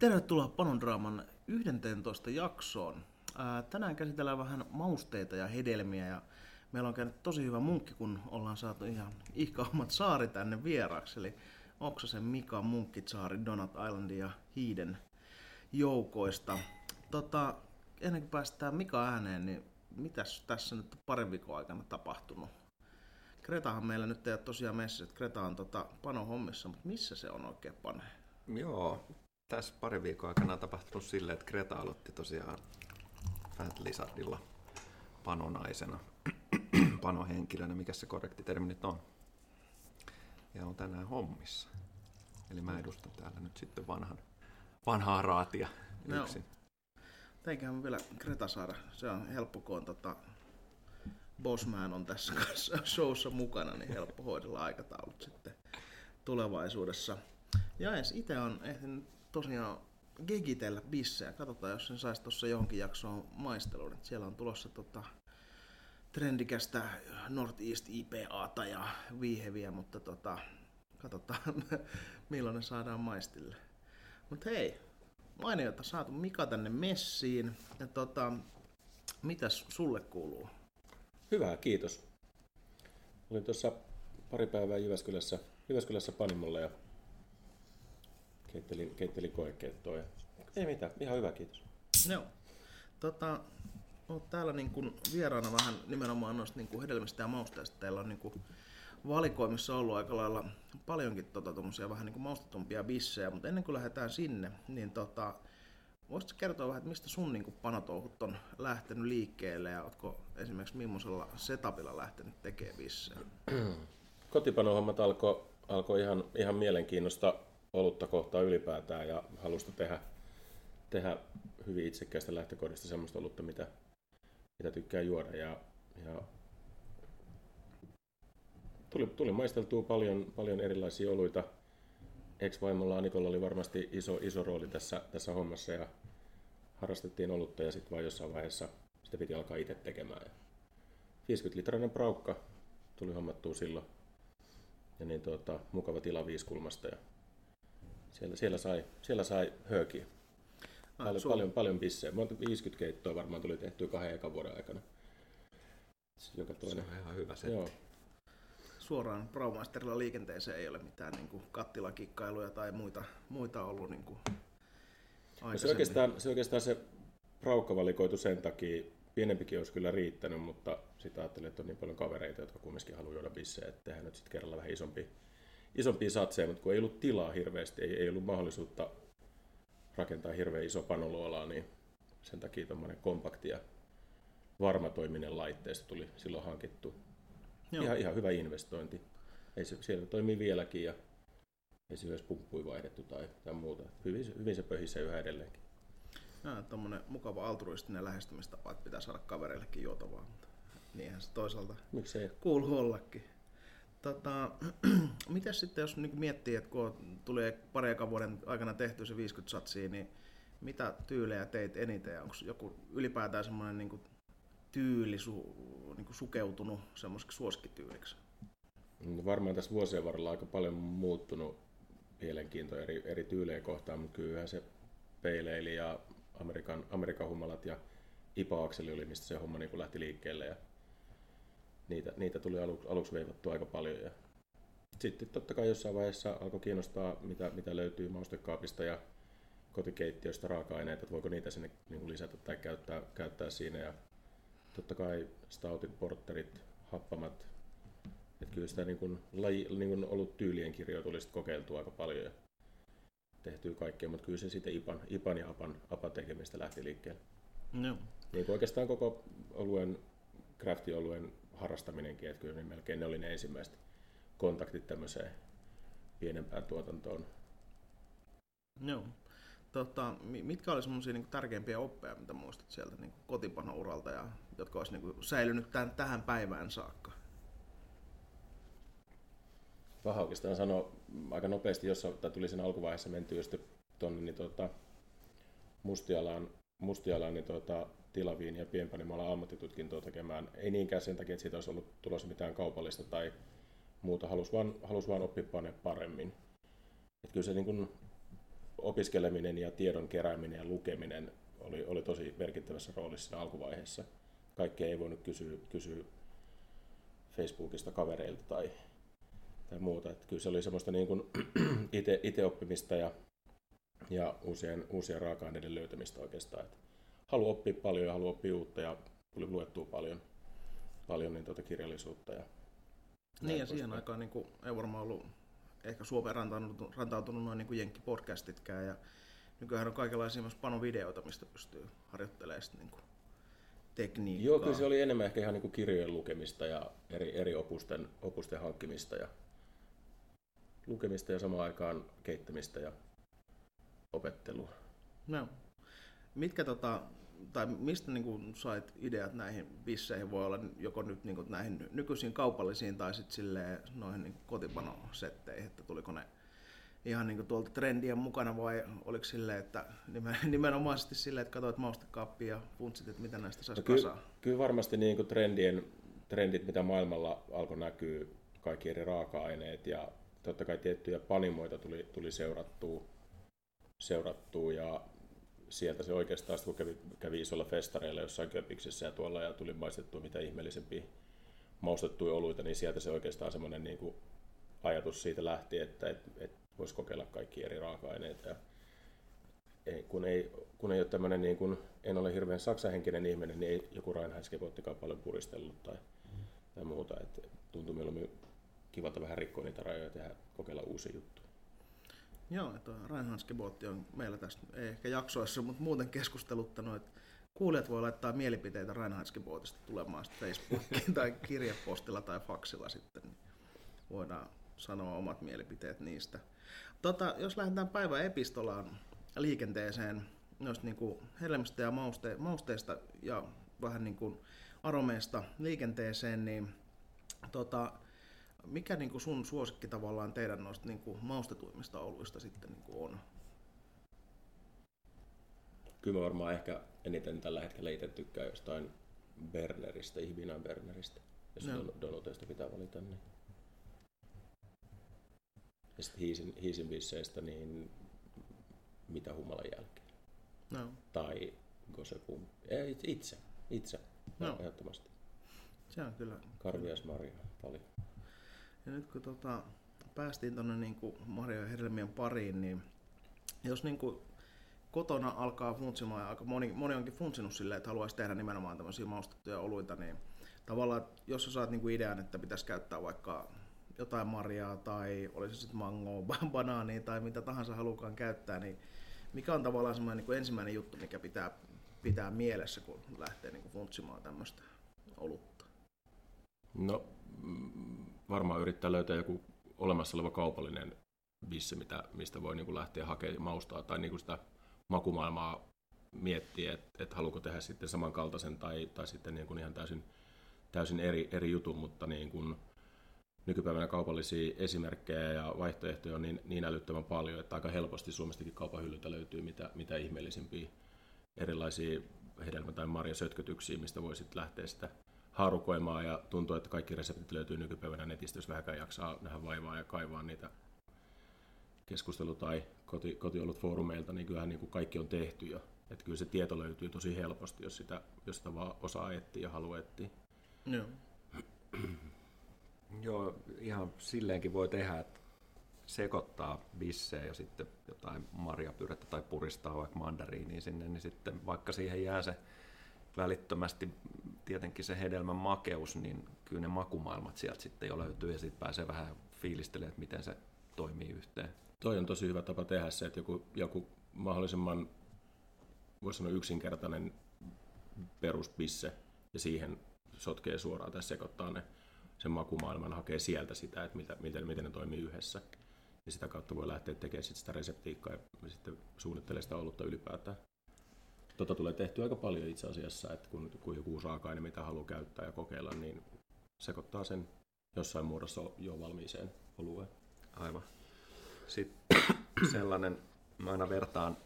Tervetuloa Panondraaman 11 jaksoon. Ää, tänään käsitellään vähän mausteita ja hedelmiä ja meillä on käynyt tosi hyvä munkki, kun ollaan saatu ihan ihkaammat saari tänne vieraaksi. Eli Oksasen Mika, Munkkitsaari, Donut Island ja Hiiden joukoista. Tota, ennen kuin päästään Mika ääneen, niin mitäs tässä nyt parin viikon aikana tapahtunut? Kretahan meillä nyt ei ole tosiaan messissä, että Kreta on tota Pano hommissa, mutta missä se on oikein Pane? Joo, tässä pari viikon aikana tapahtunut silleen, että Kreta aloitti tosiaan Fat Lizardilla panonaisena, panohenkilönä, mikä se korrekti termi nyt on. Ja on tänään hommissa. Eli mä edustan täällä nyt sitten vanhan, vanhaa raatia yksin. Teiköhän vielä Kreta saada. Se on helppo, kun on tota, Bossman on tässä kanssa showssa mukana, niin helppo hoidella aikataulut sitten tulevaisuudessa. Ja edes itse on ehtinyt tosiaan gegitellä bissejä. Katsotaan, jos sen saisi tuossa johonkin jaksoon maisteluun. Siellä on tulossa tota, trendikästä Northeast IPAta ja viiheviä, mutta tota, katsotaan milloin ne saadaan maistille. Mutta hei, mainiota saatu Mika tänne messiin. Ja tota, mitäs sulle kuuluu? Hyvä, kiitos. Olin tuossa pari päivää Jyväskylässä, Jyväskylässä Panimolla ja keittelin, keittelin koekeittoa. Ja... Ei mitään, ihan hyvä, kiitos. Joo. Tota, oot täällä niin kuin vieraana vähän nimenomaan noista niin kuin hedelmistä ja mausteista. Teillä on niin kuin valikoimissa ollut aika lailla paljonkin tota, vähän niin kuin maustetumpia bissejä, mutta ennen kuin lähdetään sinne, niin tota, voisitko kertoa vähän, että mistä sun niin panotouhut on lähtenyt liikkeelle ja ootko esimerkiksi millaisella setupilla lähtenyt tekemään bissejä? Kotipanohommat alkoi alko ihan, ihan mielenkiinnosta olutta kohtaa ylipäätään ja halusta tehdä, tehdä hyvin itsekkäistä lähtökohdista semmoista olutta, mitä, mitä tykkää juoda. Ja, ja tuli, tuli maisteltua paljon, paljon erilaisia oluita. Ex-vaimolla Anikolla oli varmasti iso, iso rooli tässä, tässä hommassa ja harrastettiin olutta ja sitten vaan jossain vaiheessa sitä piti alkaa itse tekemään. 50 litrainen praukka tuli hommattua silloin ja niin tuota, mukava tila viiskulmasta ja siellä, siellä, sai, siellä sai höökiä. Ah, paljon, paljon, paljon bissejä. 50 keittoa varmaan tuli tehtyä kahden ekan vuoden aikana. Joka toinen. Se on ihan hyvä setti. Joo. Suoraan Braumasterilla liikenteeseen ei ole mitään niin kuin kattilakikkailuja tai muita, muita ollut niin kuin no se, oikeastaan, se oikeastaan se Braukka valikoitu sen takia, pienempikin olisi kyllä riittänyt, mutta sitten ajattelin, että on niin paljon kavereita, jotka kumminkin haluaa juoda bissejä, että tehdään nyt sitten kerralla vähän isompi, isompia satseja, mutta kun ei ollut tilaa hirveästi, ei, ei ollut mahdollisuutta rakentaa hirveän iso panoloalaa, niin sen takia tuommoinen kompakti ja varmatoiminen laitteisto tuli silloin hankittu. Ihan, ihan hyvä investointi. Ei se, siellä toimii vieläkin ja ei se myös pumppui vaihdettu tai, tai muuta. Hyvin, hyvin se pöhisee yhä edelleenkin. No, tuommoinen mukava altruistinen lähestymistapa, että pitää saada kavereillekin juotavaa, mutta niinhän se toisaalta Miksei? kuuluu ollakin. Tota, mitäs sitten, jos niin miettii, että kun tuli pari vuoden aikana tehty se 50 satsia, niin mitä tyylejä teit eniten? Onko joku ylipäätään semmoinen niin tyyli su, niin sukeutunut semmoiseksi suosikkityyliksi? No varmaan tässä vuosien varrella aika paljon muuttunut mielenkiinto eri, eri tyylejä kohtaan, mutta kyllä se peileili ja Amerikan, Amerikan humalat ja IPA-akseli oli, mistä se homma niin lähti liikkeelle. Ja niitä, niitä tuli alu, aluksi veivattua aika paljon. Ja sitten totta kai jossain vaiheessa alkoi kiinnostaa, mitä, mitä löytyy maustekaapista ja kotikeittiöstä raaka-aineita, että voiko niitä sinne niin kuin lisätä tai käyttää, käyttää siinä. Ja totta kai stoutit, porterit, happamat, että kyllä sitä niin kuin, laji, niin kuin ollut tyylien kirjoja tuli sitten kokeiltua aika paljon ja tehtyä kaikkea, mutta kyllä se sitten IPAN, IPAN ja APAN, APAN tekemistä lähti liikkeelle. No. Niin kuin oikeastaan koko oluen, craftioluen harrastaminenkin, että kyllä niin melkein ne oli ne ensimmäiset kontaktit tämmöiseen pienempään tuotantoon. Joo. Tota, mitkä oli semmoisia niin tärkeimpiä oppeja, mitä muistat sieltä niin kotipanouralta ja jotka olisi niin säilynyt tämän, tähän päivään saakka? paha oikeastaan sanoa aika nopeasti, jos tuli sen alkuvaiheessa menty sitten tuonne niin tuota, Mustialaan, Mustialaan niin tuota, tilaviin ja pienpanimalla ammattitutkintoa tekemään. Ei niinkään sen takia, että siitä olisi ollut tulossa mitään kaupallista tai muuta, halusi vaan, halus vaan oppia paremmin. Et kyllä se niin kuin opiskeleminen ja tiedon kerääminen ja lukeminen oli, oli tosi merkittävässä roolissa siinä alkuvaiheessa. Kaikkea ei voinut kysyä, kysyä Facebookista kavereilta tai, tai muuta. Että kyllä se oli semmoista niin kuin ite, ite oppimista ja, ja uusien, uusien raaka-aineiden löytämistä oikeastaan. Että halu oppia paljon ja halu oppia uutta ja tuli luettua paljon, paljon niin tuota kirjallisuutta. Ja niin ja siihen aikaan niin kuin, ei varmaan ollut ehkä Suomeen rantautunut, rantautunut noin niin jenkkipodcastitkään ja nykyään on kaikenlaisia myös panovideoita, mistä pystyy harjoittelemaan sitten niin kuin tekniikkaa. Joo, kyllä se oli enemmän ehkä ihan niin kuin kirjojen lukemista ja eri, eri opusten, opusten hankkimista ja lukemista ja samaan aikaan keittämistä ja opettelua. No. Mitkä tota, tai mistä niin kuin sait ideat näihin bisseihin? Voi olla joko nyt niin kuin näihin nykyisiin kaupallisiin tai sitten noihin niin kotipanosetteihin, että tuliko ne ihan niin kuin tuolta trendien mukana vai oliko silleen, että nimenomaisesti silleen, että katsoit maustekaappia ja funtsit, että mitä näistä saisi no, kyllä, kyllä varmasti niin kuin trendien, trendit, mitä maailmalla alkoi näkyä, kaikki eri raaka-aineet ja totta kai tiettyjä panimoita tuli, tuli seurattua, seurattua ja sieltä se oikeastaan, kun kävi, kävi isolla festareilla jossain Köpiksessä ja tuolla ja tuli maistettua mitä ihmeellisempiä maustettuja oluita, niin sieltä se oikeastaan semmoinen niin kuin ajatus siitä lähti, että et, et voisi kokeilla kaikki eri raaka-aineita. Ja ei, kun, ei, kun ei ole tämmöinen, niin kuin, en ole hirveän saksahenkinen ihminen, niin ei joku Reinheitsgebottikaan paljon puristellut tai, tai muuta. Et tuntui mieluummin kivalta vähän rikkoa niitä rajoja ja tehdä, kokeilla uusia juttuja. Joo, että Reinhanskebotti on meillä tästä, ei ehkä jaksoissa, mutta muuten keskusteluttanut, että kuulijat voi laittaa mielipiteitä Reinhanskebotista tulemaan sitten Facebookiin tai kirjepostilla tai faksilla sitten, niin voidaan sanoa omat mielipiteet niistä. Tota, jos lähdetään päivän epistolaan liikenteeseen noista niin kuin helmistä ja mauste, mausteista ja vähän niin kuin aromeista liikenteeseen, niin tota, mikä niin kuin sun suosikki tavallaan teidän noista niin kuin maustetuimmista oluista sitten niin kuin on? Kyllä mä varmaan ehkä eniten tällä hetkellä itse tykkään jostain Berneristä, Ihminan Berneristä. Jos no. Donuteista pitää valita, niin ja sitten hiisin, hiisin bisseistä, niin mitä humalan jälkeen. No. Tai Gosepum. Ei, itse, itse, no. ehdottomasti. Se on kyllä. Karvias Maria, paljon. Ja nyt kun tota, päästiin tuonne niin Mario Hedelmien pariin, niin jos niin kuin kotona alkaa funtsimaan, ja aika moni, moni onkin funtsinut silleen, että haluaisi tehdä nimenomaan tämmöisiä maustettuja oluita, niin tavallaan, jos sä saat niin kuin idean, että pitäisi käyttää vaikka jotain marjaa tai olisi sitten mangoa, banaania tai mitä tahansa halukaan käyttää, niin mikä on tavallaan semmoinen niin ensimmäinen juttu, mikä pitää pitää mielessä, kun lähtee niin kuin funtsimaan tämmöistä olutta? No varmaan yrittää löytää joku olemassa oleva kaupallinen bisse, mitä, mistä voi niin kuin lähteä hakemaan maustaa tai niin kuin sitä makumaailmaa miettiä, että et haluuko tehdä sitten samankaltaisen tai, tai sitten niin kuin ihan täysin, täysin eri, eri jutun, mutta niin kuin, nykypäivänä kaupallisia esimerkkejä ja vaihtoehtoja on niin, niin älyttömän paljon, että aika helposti Suomestakin kaupan hyllyltä löytyy mitä, mitä ihmeellisimpiä erilaisia hedelmä- tai marjasötkötyksiä, mistä voi sitten lähteä sitä haarukoimaan ja tuntuu, että kaikki reseptit löytyy nykypäivänä netistä, jos vähänkään jaksaa nähdä vaivaa ja kaivaa niitä keskustelu- tai koti, kotiolut foorumeilta, niin kyllähän niin kuin kaikki on tehty jo. Että kyllä se tieto löytyy tosi helposti, jos sitä, jos sitä vaan osaa etsiä ja haluaa etsiä. Joo. Joo, ihan silleenkin voi tehdä, että sekoittaa bissejä ja sitten jotain marjapyrettä tai puristaa vaikka mandariiniin sinne, niin sitten vaikka siihen jää se välittömästi tietenkin se hedelmän makeus, niin kyllä ne makumaailmat sieltä sitten jo löytyy ja sitten pääsee vähän fiilistelemään, että miten se toimii yhteen. Toi on tosi hyvä tapa tehdä se, että joku, joku mahdollisimman, voisi sanoa yksinkertainen peruspisse ja siihen sotkee suoraan tai sekoittaa ne sen makumaailman, hakee sieltä sitä, että mitä, miten, miten ne toimii yhdessä. Ja sitä kautta voi lähteä tekemään sit sitä reseptiikkaa ja sitten suunnittelee sitä olutta ylipäätään. Tota tulee tehty aika paljon itse asiassa, että kun, kun joku raaka-aine, mitä haluaa käyttää ja kokeilla, niin sekoittaa sen jossain muodossa jo valmiiseen olueen. Aivan. Sitten sellainen, mä aina vertaan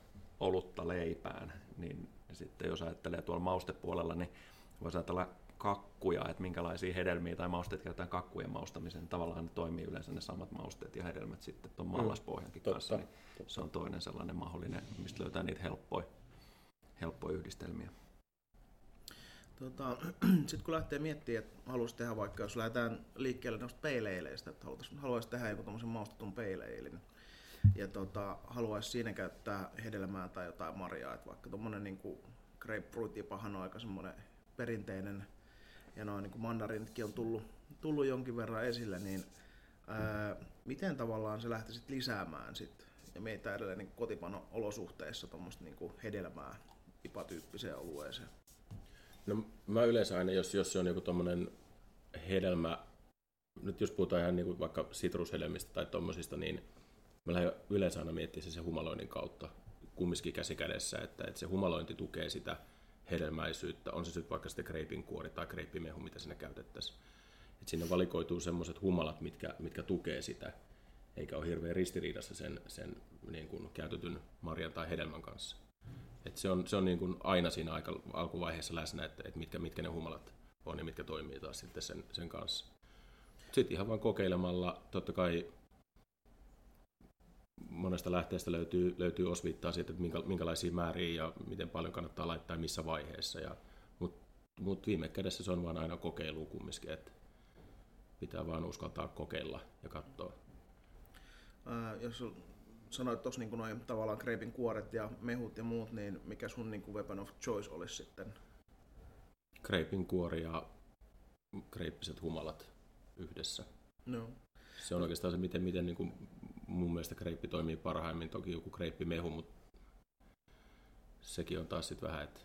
olutta leipään, niin sitten jos ajattelee tuolla maustepuolella, niin voisi ajatella kakkuja, että minkälaisia hedelmiä tai mausteet käytetään kakkujen maustamiseen. Tavallaan ne toimii yleensä ne samat mausteet ja hedelmät sitten tuon mallaspohjankin Totta, kanssa. Niin totta. se on toinen sellainen mahdollinen, mistä löytää niitä helppoja, helppoja yhdistelmiä. Tota, Sitten kun lähtee miettimään, että haluaisi tehdä vaikka, jos lähdetään liikkeelle noista peileileistä, että haluaisi, tehdä joku tommosen maustetun peileilin, ja tota, haluaisi siinä käyttää hedelmää tai jotain marjaa, että vaikka tuommoinen niin grapefruitipahan on aika semmoinen perinteinen, ja noin niin mandarinitkin on tullut, tullut jonkin verran esille, niin ää, miten tavallaan se lähtisit lisäämään sit, ja meitä edelleen niin kotipano-olosuhteissa tuommoista niin hedelmää IPA-tyyppiseen olueeseen? No mä yleensä aina, jos, jos se on joku tommonen hedelmä, nyt jos puhutaan ihan niin kuin vaikka sitrushedelmistä tai tommosista, niin mä lähden yleensä aina miettimään se humaloinnin kautta kumminkin käsi kädessä, että, että se humalointi tukee sitä hedelmäisyyttä, on se sitten vaikka sitten kreipin kuori tai kreippimehu, mitä siinä käytettäisiin. Että sinne valikoituu semmoiset humalat, mitkä, mitkä tukee sitä, eikä ole hirveän ristiriidassa sen, sen niin kuin käytetyn marjan tai hedelmän kanssa. Et se on, se on niin kuin aina siinä aika, alkuvaiheessa läsnä, että, että mitkä, mitkä ne humalat on ja mitkä toimii taas sitten sen, sen kanssa. Sitten ihan vain kokeilemalla, totta kai monesta lähteestä löytyy, löytyy osviittaa siitä, että minkä, minkälaisia määriä ja miten paljon kannattaa laittaa missä vaiheessa. Ja, Mutta mut viime kädessä se on vaan aina kokeilu kumminkin, että pitää vaan uskaltaa kokeilla ja katsoa. Ää, jos sanoit tuossa niin noin tavallaan kreipin kuoret ja mehut ja muut, niin mikä sun niin kuin weapon of choice olisi sitten? Kreipin kuori ja kreippiset humalat yhdessä. No. Se on oikeastaan se, miten, miten niin kuin mun mielestä kreippi toimii parhaimmin. Toki joku kreippimehu, mutta sekin on taas sitten vähän, että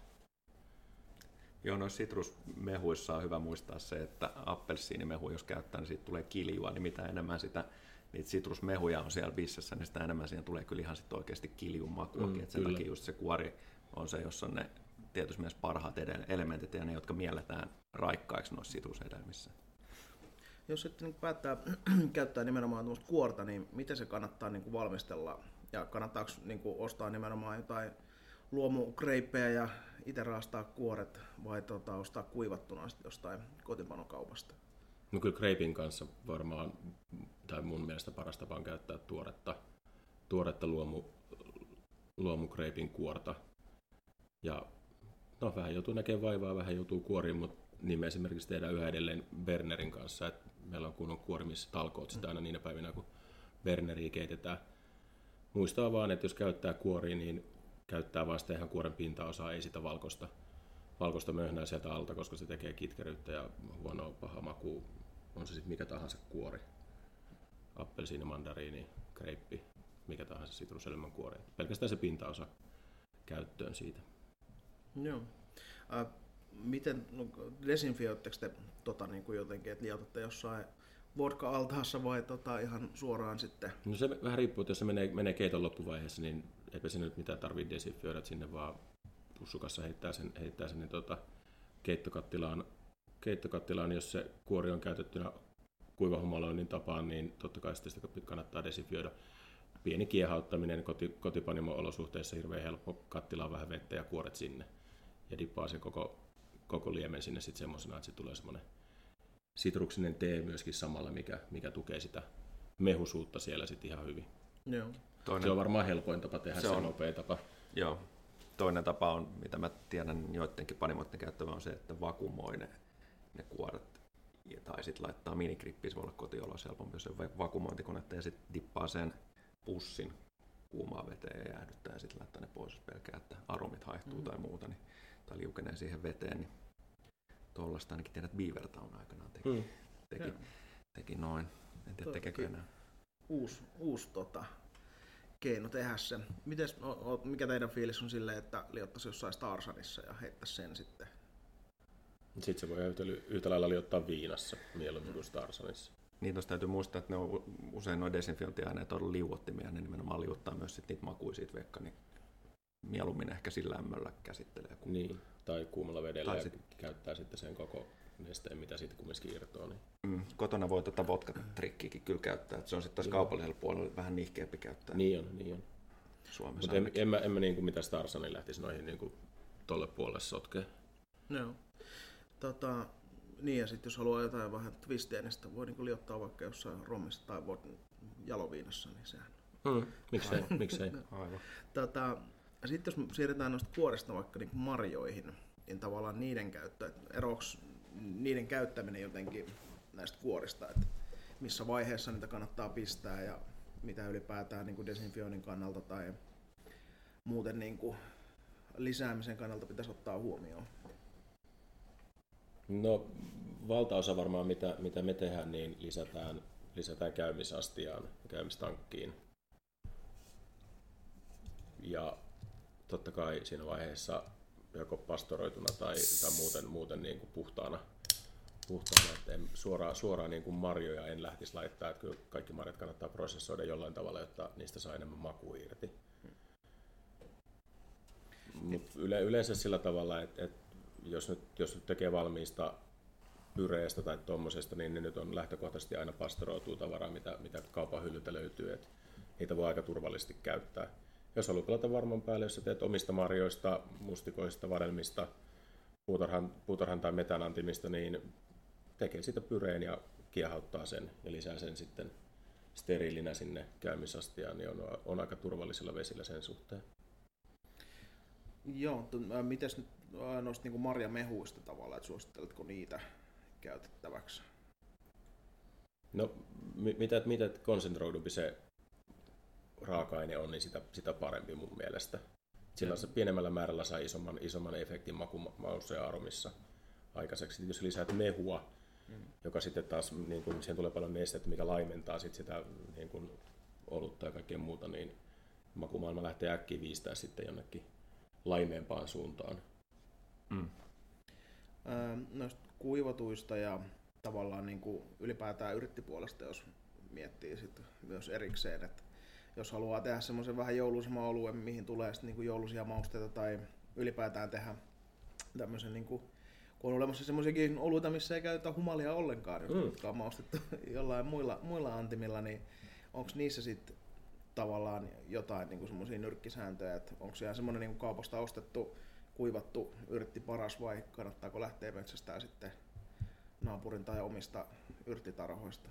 Joo, noissa sitrusmehuissa on hyvä muistaa se, että appelsiinimehu, jos käyttää, niin siitä tulee kiljua, niin mitä enemmän sitä niitä sitrusmehuja on siellä bissessä, niin sitä enemmän siihen tulee kyllä ihan sitten oikeasti kiljun makuakin. Mm, sen kyllä. takia just se kuori on se, jossa on ne tietysti myös parhaat elementit ja ne, jotka mielletään raikkaiksi noissa sitrushedelmissä. Jos sitten niin päättää käyttää nimenomaan tuommoista kuorta, niin miten se kannattaa niin kuin valmistella? Ja kannattaako niin kuin ostaa nimenomaan jotain luomukreippejä ja itse raastaa kuoret vai tota, ostaa kuivattuna jostain kotipanokaupasta? No kyllä kreipin kanssa varmaan, tai mun mielestä paras tapa on käyttää tuoretta, tuoretta luomu, luomukreipin kuorta. Ja no vähän joutuu näkemään vaivaa, vähän joutuu kuoriin, mutta niin me esimerkiksi tehdään yhä edelleen Bernerin kanssa, että meillä on kunnon kuorimistalkoot sitä aina niinä päivinä, kun Berneriä keitetään. Muistaa vaan, että jos käyttää kuoria, niin käyttää vaan sitä ihan kuoren pintaosaa, ei sitä valkoista, valkoista möhnää sieltä alta, koska se tekee kitkeryyttä ja huonoa paha maku. On se sitten mikä tahansa kuori. Appelsiini, mandariini, kreippi, mikä tahansa sitruselämän kuori. Pelkästään se pintaosa käyttöön siitä. Joo. Äh, miten, no, desinfioitteko te tota, niin kuin jotenkin, että liotatte jossain vodka-altaassa vai tota, ihan suoraan sitten? No se vähän riippuu, että jos se menee, menee keiton loppuvaiheessa, niin eipä sinne nyt mitään tarvitse desinfioida, sinne vaan pussukassa heittää sen, heittää sen niin tota, keittokattilaan, keittokattilaan, jos se kuori on käytettynä kuivahumaloinnin tapaan, niin totta kai sitä kannattaa desinfioida. Pieni kiehauttaminen koti, kotipanimo-olosuhteissa hirveän helppo, kattilaan vähän vettä ja kuoret sinne. Ja dippaa sen koko, koko liemen sinne sitten semmoisena, että se tulee semmoinen sitruksinen tee myöskin samalla, mikä, mikä tukee sitä mehusuutta siellä sitten ihan hyvin. Joo. Toinen, Se on varmaan helpoin tapa tehdä, Se se, on. nopea tapa. Joo. Toinen tapa on, mitä mä tiedän joidenkin panimoiden käyttävän, on se, että vakumoi ne, kuoret. Ja, tai sitten laittaa minikrippiin, se voi olla kotioloissa helpompi, jos on va- vakumointikonetta ja sitten dippaa sen pussin kuumaan veteen ja jäähdyttää ja sitten laittaa ne pois, jos pelkää, että aromit haihtuu Mm. tai muuta, niin, tai liukenee siihen veteen. Niin tuollaista ainakin tiedät, että Beavertown aikanaan teki, Mm. teki, Joo. teki noin. En tiedä, tekeekö enää. Uusi, uusi tota, keino tehdä se. Mites, o, o, mikä teidän fiilis on silleen, että liottaisi jossain Starsanissa ja heittäisi sen sitten? Sitten se voi yhtä, yhtä lailla liottaa viinassa mieluummin kuin Starsanissa. Niin tuossa täytyy muistaa, että ne on usein nuo desinfiointiaineet on liuottimia, ne nimenomaan liuottaa myös sit niitä makuja siitä vekka, niin mieluummin ehkä sillä lämmöllä käsittelee. Kun... Niin, tai kuumalla vedellä Tai ja sit- käyttää sitten sen koko nesteen, mitä siitä kumminkin irtoaa. Niin. Mm, kotona voi tätä vodka-trikkiäkin kyllä käyttää, että se on sitten taas Joo. kaupallisella puolella vähän nihkeämpi käyttää Niin on, niin on. Suomessa. Mutta en, en, mä, en mä niin kuin mitä Starsanin lähtisi noihin niin kuin tolle puolelle sotkeen. Joo. Tota, Niin, ja sitten jos haluaa jotain vähän twistiä, niin sitä voi niin liottaa vaikka jossain rommissa tai voi jaloviinassa, niin sehän Hmm. Miksei? Miksei? Aivan. Tota, sitten jos siirretään noista kuorista vaikka niin marjoihin, niin tavallaan niiden käyttö, että eroks niiden käyttäminen jotenkin näistä kuorista, että missä vaiheessa niitä kannattaa pistää ja mitä ylipäätään niin kuin desinfioinnin kannalta tai muuten niin kuin lisäämisen kannalta pitäisi ottaa huomioon. No valtaosa varmaan mitä, mitä me tehdään, niin lisätään, lisätään käymisastiaan käymistankkiin. Ja totta kai siinä vaiheessa joko pastoroituna tai, tai muuten, muuten niin kuin puhtaana, puhtaana että en suoraan, suoraan niin kuin marjoja en lähtisi laittaa, että kyllä kaikki marjat kannattaa prosessoida jollain tavalla, jotta niistä saa enemmän makua irti. Mut yle, yleensä sillä tavalla, että, että jos, nyt, jos nyt tekee valmiista pyreestä tai tuommoisesta, niin ne nyt on lähtökohtaisesti aina pastoroituu tavaraa, mitä, mitä kaupan hyllyltä löytyy, että niitä voi aika turvallisesti käyttää. Jos haluat pelata varman päälle, jos teet omista marjoista, mustikoista, vadelmista, puutarhan, puutarhan tai metanantimista, niin tekee siitä pyreen ja kiehauttaa sen ja lisää sen sitten steriilinä sinne käymisastiaan, niin on, on aika turvallisilla vesillä sen suhteen. Joo, mutta mites nyt äh, noista niin marjamehuista tavallaan, että suositteletko niitä käytettäväksi? No, mi- mitä, mitä konsentroidumpi se raaka-aine on, niin sitä, sitä parempi mun mielestä. Sillä se pienemmällä määrällä saa isomman, isomman efektin makumaussa ja aromissa aikaiseksi. Jos lisäät mehua, mm. joka sitten taas, niin kun, siihen tulee paljon nestettä, mikä laimentaa sit sitä niin kun, olutta ja kaikkea muuta, niin makumaailma lähtee äkkiä viistää sitten jonnekin laimeempaan suuntaan. Mm. Öö, noista kuivatuista ja tavallaan niin kuin ylipäätään yrittipuolesta, jos miettii sit myös erikseen, että jos haluaa tehdä semmoisen vähän jouluisemman oluen, mihin tulee sitten niin jouluisia mausteita tai ylipäätään tehdä tämmöisen niin kuin, kun on olemassa semmoisiakin oluita, missä ei käytetä humalia ollenkaan, mm. jotka on maustettu jollain muilla, muilla antimilla, niin onko niissä sitten tavallaan jotain niin semmoisia nyrkkisääntöjä, että onko siellä semmoinen niin kaupasta ostettu kuivattu yrtti paras vai kannattaako lähteä metsästään sitten naapurin tai omista yrttitarhoista?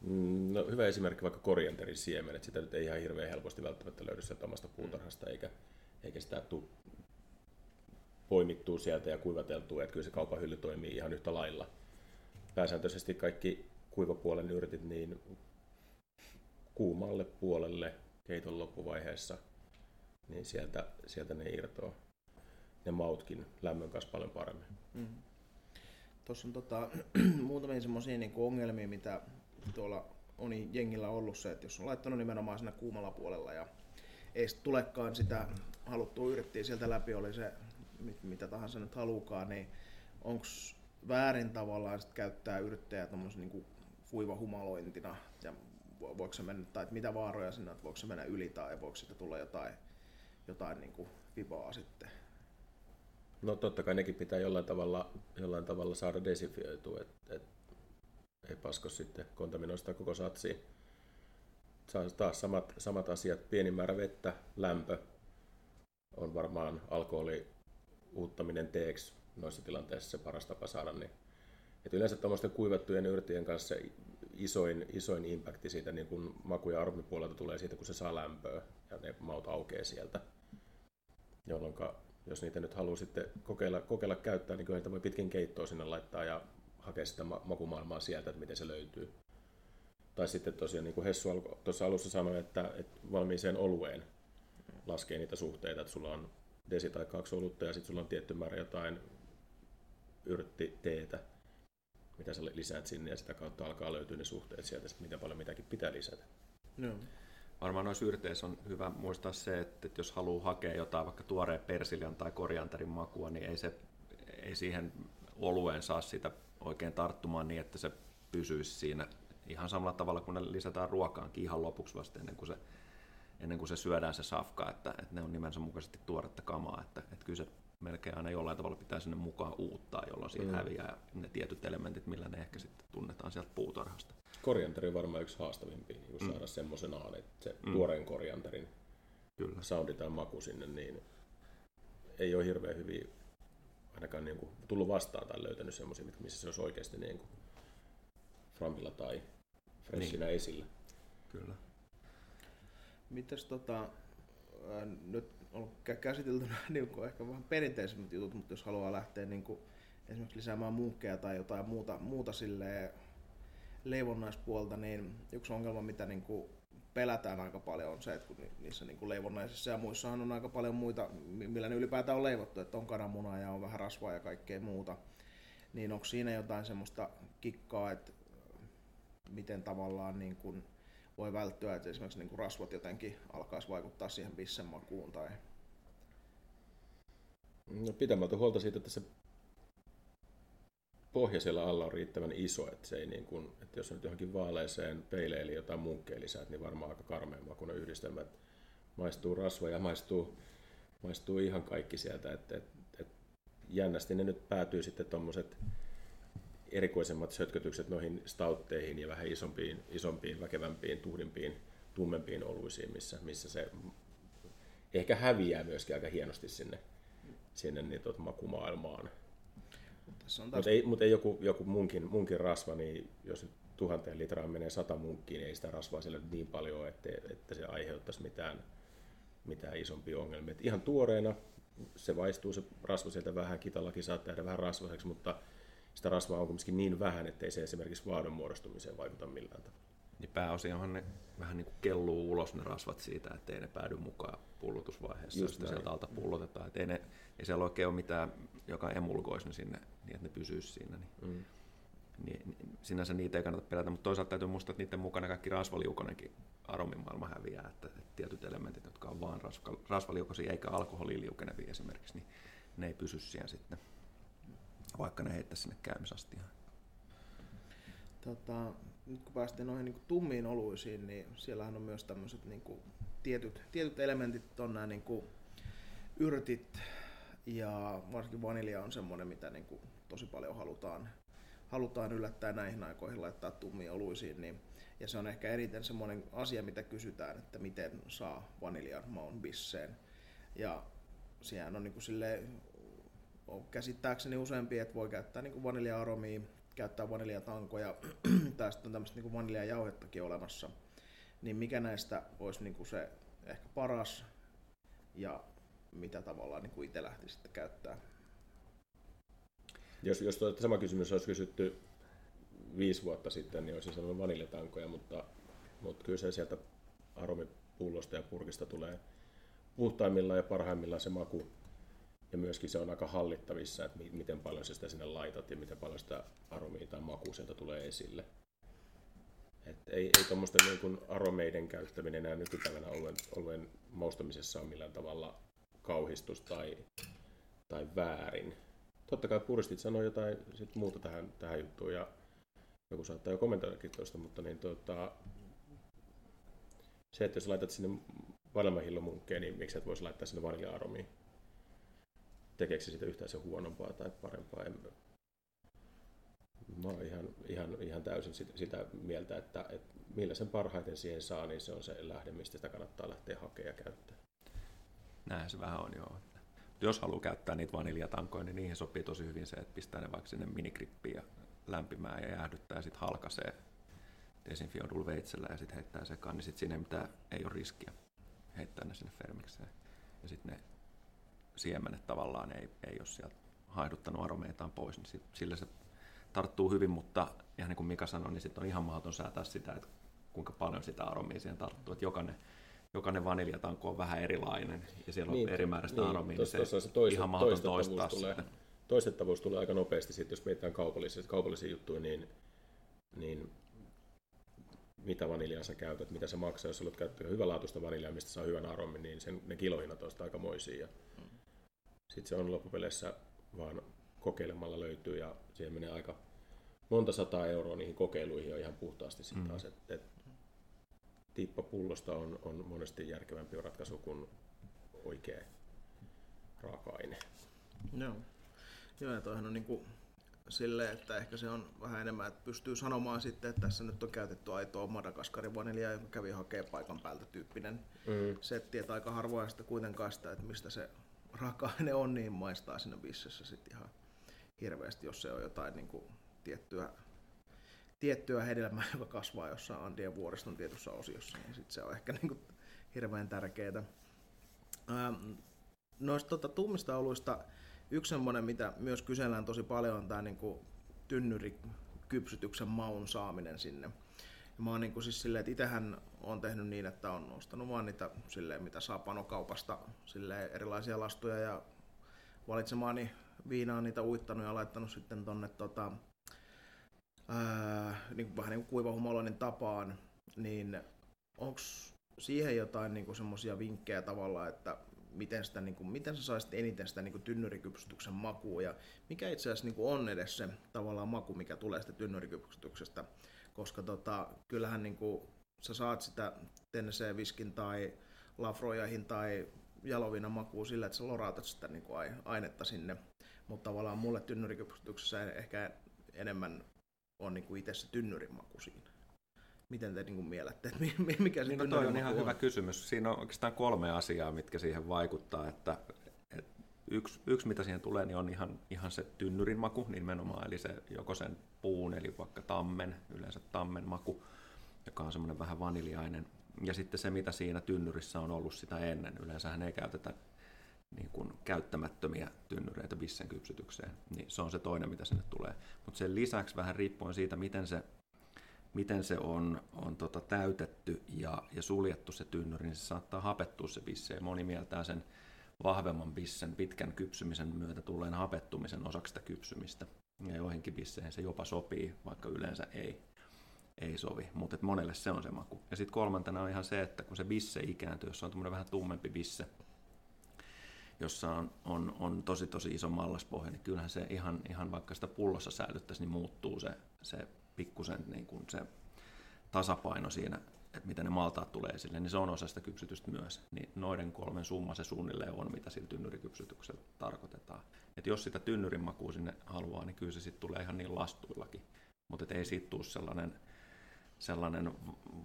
Mm, no, hyvä esimerkki vaikka korianterin siemenet. Sitä nyt ei ihan hirveän helposti välttämättä löydy sieltä omasta puutarhasta, eikä, eikä sitä tule poimittua sieltä ja kuivateltua, että kyllä se kaupan hylly toimii ihan yhtä lailla. Pääsääntöisesti kaikki kuivapuolen yrtit niin kuumalle puolelle keiton loppuvaiheessa, niin sieltä, sieltä ne irtoaa ne mautkin lämmön kanssa paljon paremmin. Mm. Tuossa on tota, muutamia semmoisia niin ongelmia, mitä tuolla on jengillä ollut se, että jos on laittanut nimenomaan siinä kuumalla puolella ja ei tulekaan sitä haluttua yrittää sieltä läpi, oli se mitä tahansa nyt halukaan, niin onko väärin tavallaan sit käyttää yrittäjää niin fuiva-humalointina ja voiko se mennä, tai mitä vaaroja sinne, että voiko se mennä yli tai voiko siitä tulla jotain, jotain niin kuin vivaa sitten? No totta kai nekin pitää jollain tavalla, jollain tavalla saada desifioitua, että et, ei pasko sitten kontaminoista koko satsi. Saa taas samat, samat asiat, pieni määrä vettä, lämpö on varmaan alkoholi uuttaminen teeksi noissa tilanteissa se paras tapa saada. Niin. Et yleensä tuommoisten kuivattujen yrtien kanssa isoin, isoin impakti siitä niin kun maku- ja aromipuolelta tulee siitä, kun se saa lämpöä ja ne maut aukeaa sieltä. Jolloin jos niitä nyt haluaa sitten kokeilla, kokeilla käyttää, niin kyllä niitä voi pitkin keittoa sinne laittaa ja hakea sitä makumaailmaa sieltä, että miten se löytyy. Tai sitten tosiaan, niin kuin Hessu tuossa alussa sanoi, että, että valmiiseen olueen laskee niitä suhteita, että sulla on desi tai kaksi olutta ja sitten sulla on tietty määrä jotain yrttiteetä, mitä sä lisäät sinne ja sitä kautta alkaa löytyä ne suhteet sieltä, miten paljon mitäkin pitää lisätä. No. Varmaan noissa yrteissä on hyvä muistaa se, että jos haluaa hakea jotain vaikka tuoreen persiljan tai korianterin makua, niin ei, se, ei siihen olueen saa sitä oikein tarttumaan niin, että se pysyisi siinä ihan samalla tavalla kuin ne lisätään ruokaankin ihan lopuksi vasta ennen kuin se, ennen kuin se syödään se safka, että, että ne on nimensä mukaisesti tuoretta kamaa, että, että kyllä se melkein aina jollain tavalla pitää sinne mukaan uuttaa, jolloin siinä mm. häviää ne tietyt elementit, millä ne ehkä sitten tunnetaan sieltä puutarhasta. Korianteri on varmaan yksi haastavimpia niin mm. saada semmoisenaan, että se mm. tuoreen korianterin Kyllä. soundi tai maku sinne, niin ei ole hirveän hyviä ainakaan niin kuin tullut vastaan tai löytänyt semmoisia, missä se olisi oikeasti niin kuin framilla tai freshinä niin. esillä. Kyllä. Mitäs tota, nyt on käsitelty niin kuin ehkä vähän perinteisemmät jutut, mutta jos haluaa lähteä niin kuin, esimerkiksi lisäämään munkkeja tai jotain muuta, muuta leivonnaispuolta, niin yksi ongelma, mitä niin kuin pelätään aika paljon on se, että kun niissä niin kuin leivonnaisissa ja muissahan on aika paljon muita, millä ne ylipäätään on leivottu, että on kananmunaa ja on vähän rasvaa ja kaikkea muuta, niin onko siinä jotain semmoista kikkaa, että miten tavallaan niin kuin voi välttyä, että esimerkiksi niin kuin rasvat jotenkin alkaisi vaikuttaa siihen bissen makuun tai... No huolta siitä, että se pohja siellä alla on riittävän iso, että, se ei niin kuin, että jos nyt johonkin vaaleeseen peileeli jotain munkkeja lisää, niin varmaan aika karmea makuinen yhdistelmä, että maistuu rasva ja maistuu, maistuu ihan kaikki sieltä, että, että, että jännästi ne nyt päätyy sitten tuommoiset erikoisemmat sötkötykset noihin stautteihin ja vähän isompiin, isompiin väkevämpiin, tuhdimpiin, tummempiin oluisiin, missä, missä se ehkä häviää myöskin aika hienosti sinne, sinne niin tuota makumaailmaan. Taas... Mutta ei, mut ei joku, joku munkin, munkin rasva, niin jos tuhanteen litraan menee sata munkkiin, niin ei sitä rasvaa siellä niin paljon, että, että se aiheuttaisi mitään, mitään isompia ongelmia. Et ihan tuoreena se vaistuu se rasva sieltä vähän, kitallakin saattaa jäädä vähän rasvaseksi, mutta sitä rasvaa on kuitenkin niin vähän, ettei se esimerkiksi vaadon muodostumiseen vaikuta millään tavalla. Niin pääosinhan ne vähän niin kuin kelluu ulos ne rasvat siitä, ettei ne päädy mukaan pullutusvaiheessa, Just jos sieltä alta pullotetaan. Että ei, ne, ei siellä oikein ole mitään, joka emulgoisi ne sinne niin, että ne pysyisi siinä. Niin, mm. niin, niin, sinänsä niitä ei kannata pelätä, mutta toisaalta täytyy muistaa, että niiden mukana kaikki rasvaliukonenkin aromimaailma häviää, että, että tietyt elementit, jotka on vain rasva, rasvaliukoisia eikä alkoholiliukeneviä esimerkiksi, niin ne ei pysy siellä sitten, vaikka ne heittäisi sinne käymisastiaan. Tota, nyt kun päästiin noihin niin tummiin oluisiin, niin siellähän on myös tämmöiset niin tietyt, tietyt elementit, on nämä niin kuin yrtit ja varsinkin vanilja on semmoinen, mitä niin kuin tosi paljon halutaan, halutaan yllättää näihin aikoihin laittaa tummiin oluisiin, niin, ja se on ehkä eniten semmoinen asia, mitä kysytään, että miten saa vaniljan maun bisseen. Ja siihen on niin kuin silleen, käsittääkseni useampi, että voi käyttää niin vanilja-aromia, käyttää vaniljatankoja, tai sitten on tämmöistä niin vaniljajauhettakin olemassa. Niin mikä näistä olisi niin kuin se ehkä paras ja mitä tavallaan niin kuin itse lähti sitten käyttää? Jos, jos tuo sama kysymys olisi kysytty viisi vuotta sitten, niin olisin sanonut vaniljatankoja, mutta, mutta kyllä se sieltä aromipullosta ja purkista tulee puhtaimmillaan ja parhaimmillaan se maku. Ja myöskin se on aika hallittavissa, että miten paljon se sitä sinne laitat ja miten paljon sitä aromia tai makua sieltä tulee esille. Et ei, ei tuommoisten niin aromeiden käyttäminen enää nykypäivänä oluen, oluen maustamisessa on millään tavalla kauhistus tai, tai väärin. Totta kai puristit sanoo jotain sit muuta tähän, tähän juttuun ja joku saattaa jo kommentoidakin tuosta, mutta niin, tuota, se, että jos laitat sinne vanilmahillomunkkeen, niin miksi et voisi laittaa sinne vanilja-aromiin? Tekeekö se siitä yhtään se huonompaa tai parempaa? En, mä oon ihan, ihan, ihan täysin sitä mieltä, että, että millä sen parhaiten siihen saa, niin se on se lähde, mistä sitä kannattaa lähteä hakemaan ja käyttää. Näin se vähän on, joo. Jos haluaa käyttää niitä vaniljatankoja, niin niihin sopii tosi hyvin se, että pistää ne vaikka sinne minikrippiin ja lämpimään ja jäähdyttää ja sitten halkaisee desinfioidulla veitsellä ja sitten heittää sekaan, niin sitten sinne mitä ei ole riskiä heittää ne sinne fermikseen. Ja sitten ne siemenet tavallaan ei, ei ole sieltä haihduttanut aromeitaan pois, niin sillä se tarttuu hyvin, mutta ihan niin kuin Mika sanoi, niin sitten on ihan mahdoton säätää sitä, että kuinka paljon sitä aromia siihen tarttuu. Että jokainen, jokainen vaniljatanko on vähän erilainen ja siellä on niin, eri määräistä niin, aromia, niin se, se toista, ihan mahdoton toistaa tulee, sitten. Toistettavuus tulee aika nopeasti, sitten, jos mietitään kaupallisia, kaupallisia juttuja, niin, niin mitä vaniljaa sä käytät, mitä se maksaa, jos olet käyttänyt hyvälaatuista vaniljaa, mistä saa hyvän aromin, niin sen, ne kilohinnat on aika moisia. Ja sitten se on loppupeleissä vaan kokeilemalla löytyy ja siihen menee aika monta sataa euroa niihin kokeiluihin jo ihan puhtaasti sitten mm. taas. Et, et, tippa pullosta on, on monesti järkevämpi ratkaisu kuin oikea raaka-aine. Joo. Joo, ja toihan on niin kuin silleen, että ehkä se on vähän enemmän, että pystyy sanomaan sitten, että tässä nyt on käytetty aitoa Madagaskarin vaniljaa, joka kävi hakee paikan päältä tyyppinen mm. setti, että aika harvoin sitä kuitenkaan sitä, että mistä se raaka-aine on, niin maistaa siinä bissessä sitten ihan hirveästi, jos se on jotain niin kuin, tiettyä, tiettyä hedelmää, joka kasvaa jossain Andien vuoriston tietyssä osiossa, niin sit se on ehkä niin kuin, hirveän tärkeää. Ähm, noista tota, tummista oluista yksi semmoinen, mitä myös kysellään tosi paljon, on tämä niin kuin, tynnyrikypsytyksen maun saaminen sinne. Ja mä oon niin kuin siis silleen, että itähän on tehnyt niin, että on ostanut vaan niitä silleen, mitä saa panokaupasta, silleen erilaisia lastuja ja valitsemaani viinaa niitä uittanut ja laittanut sitten tonne tota, ää, niin kuin, vähän niin kuin kuivahumoloinnin tapaan, niin onko siihen jotain niin semmoisia vinkkejä tavalla, että miten, sitä, niin kuin, miten sä saisit eniten sitä niin kuin tynnyrikypsytyksen makua? Ja mikä itse asiassa niin kuin on edes se tavallaan maku, mikä tulee sitä tynnyrikypsytyksestä, koska tota, kyllähän niin kuin, sä saat sitä Tennessee-viskin tai Lafrojahin tai jalovina makuu sillä, että sä lorautat sitä niin kuin ainetta sinne, mutta tavallaan mulle tynnyrikypsytyksessä ehkä enemmän on niin kuin itse se tynnyrin maku siinä. Miten te niin kuin miellätte, että mikä se niin no toi on ihan on? hyvä kysymys. Siinä on oikeastaan kolme asiaa, mitkä siihen vaikuttaa. Että yksi, yksi, mitä siihen tulee, niin on ihan, ihan se tynnyrin maku nimenomaan, eli se joko sen puun, eli vaikka tammen, yleensä tammen maku, joka on semmoinen vähän vaniljainen. Ja sitten se, mitä siinä tynnyrissä on ollut sitä ennen. Yleensähän ei käytetä niin kuin käyttämättömiä tynnyreitä bissen kypsytykseen, niin se on se toinen, mitä sinne tulee. Mutta sen lisäksi vähän riippuen siitä, miten se, miten se on, on tota täytetty ja, ja suljettu se tynnyri, niin se saattaa hapettua se bisse. Moni mieltää sen vahvemman bissen pitkän kypsymisen myötä tulleen hapettumisen osaksi sitä kypsymistä. Ja joihinkin bisseihin se jopa sopii, vaikka yleensä ei, ei sovi. Mutta monelle se on se maku. Ja sitten kolmantena on ihan se, että kun se bisse ikääntyy, jos on vähän tummempi bisse, jossa on, on, on tosi tosi iso mallaspohja, niin kyllähän se ihan, ihan vaikka sitä pullossa säilyttäisi, niin muuttuu se, se pikkusen niin kuin se tasapaino siinä, että miten ne maltaat tulee esille, niin se on osa sitä kypsytystä myös. Niin noiden kolmen summa se suunnilleen on, mitä sillä tynnyrikypsytyksellä tarkoitetaan. Et jos sitä tynnyrin makua sinne haluaa, niin kyllä se sitten tulee ihan niin lastuillakin. Mutta ei siitä tule sellainen sellainen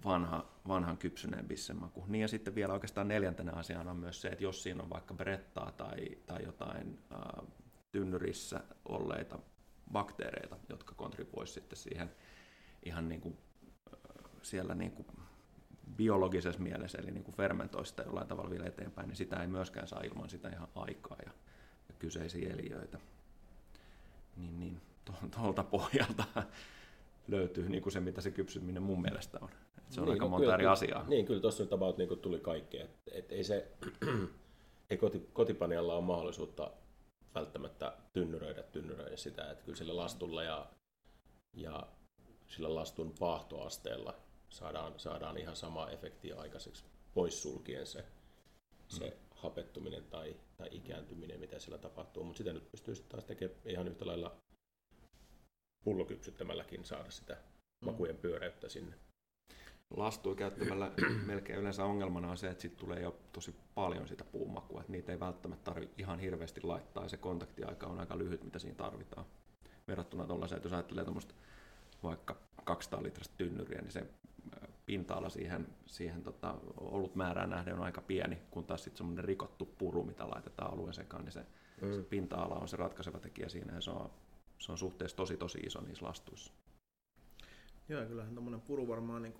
vanha, vanhan kypsyneen bissemaku. Niin ja sitten vielä oikeastaan neljäntenä asiana on myös se, että jos siinä on vaikka brettaa tai, tai jotain ää, tynnyrissä olleita bakteereita, jotka kontribuoisivat sitten siihen ihan niin kuin, siellä niin kuin biologisessa mielessä, eli niin kuin fermentoista jollain tavalla vielä eteenpäin, niin sitä ei myöskään saa ilman sitä ihan aikaa ja, ja kyseisiä eliöitä. Niin, niin tuolta pohjalta löytyy niin kuin se, mitä se kypsyminen mun mielestä on. Et se on niin, aika no, monta kyllä, eri asiaa. Niin, kyllä tuossa nyt about niin tuli kaikkea. Et, et ei se, ei koti, kotipanjalla ole mahdollisuutta välttämättä tynnyröidä, tynnyröidä sitä, että kyllä sillä lastulla ja, ja sillä lastun paahtoasteella saadaan, saadaan ihan sama efekti aikaiseksi, poissulkien se, se hmm. hapettuminen tai, tai ikääntyminen, mitä siellä tapahtuu, mutta sitä nyt pystyy taas tekemään ihan yhtä lailla pullokypsyttämälläkin saada sitä mm. makujen pyöreyttä sinne. Lastui käyttämällä melkein yleensä ongelmana on se, että siitä tulee jo tosi paljon sitä puumakua, että niitä ei välttämättä tarvitse ihan hirveästi laittaa ja se kontaktiaika on aika lyhyt, mitä siinä tarvitaan. Verrattuna tuollaiseen, että jos ajattelee tuommoista vaikka 200 litrasta tynnyriä, niin se pinta-ala siihen, siihen tota, ollut määrään nähden on aika pieni, kun taas sitten semmoinen rikottu puru, mitä laitetaan alueen sekaan, niin se, mm. se pinta-ala on se ratkaiseva tekijä siinä ja se on se on suhteessa tosi tosi iso niissä lastuissa. Joo, kyllähän tuommoinen puru varmaan niin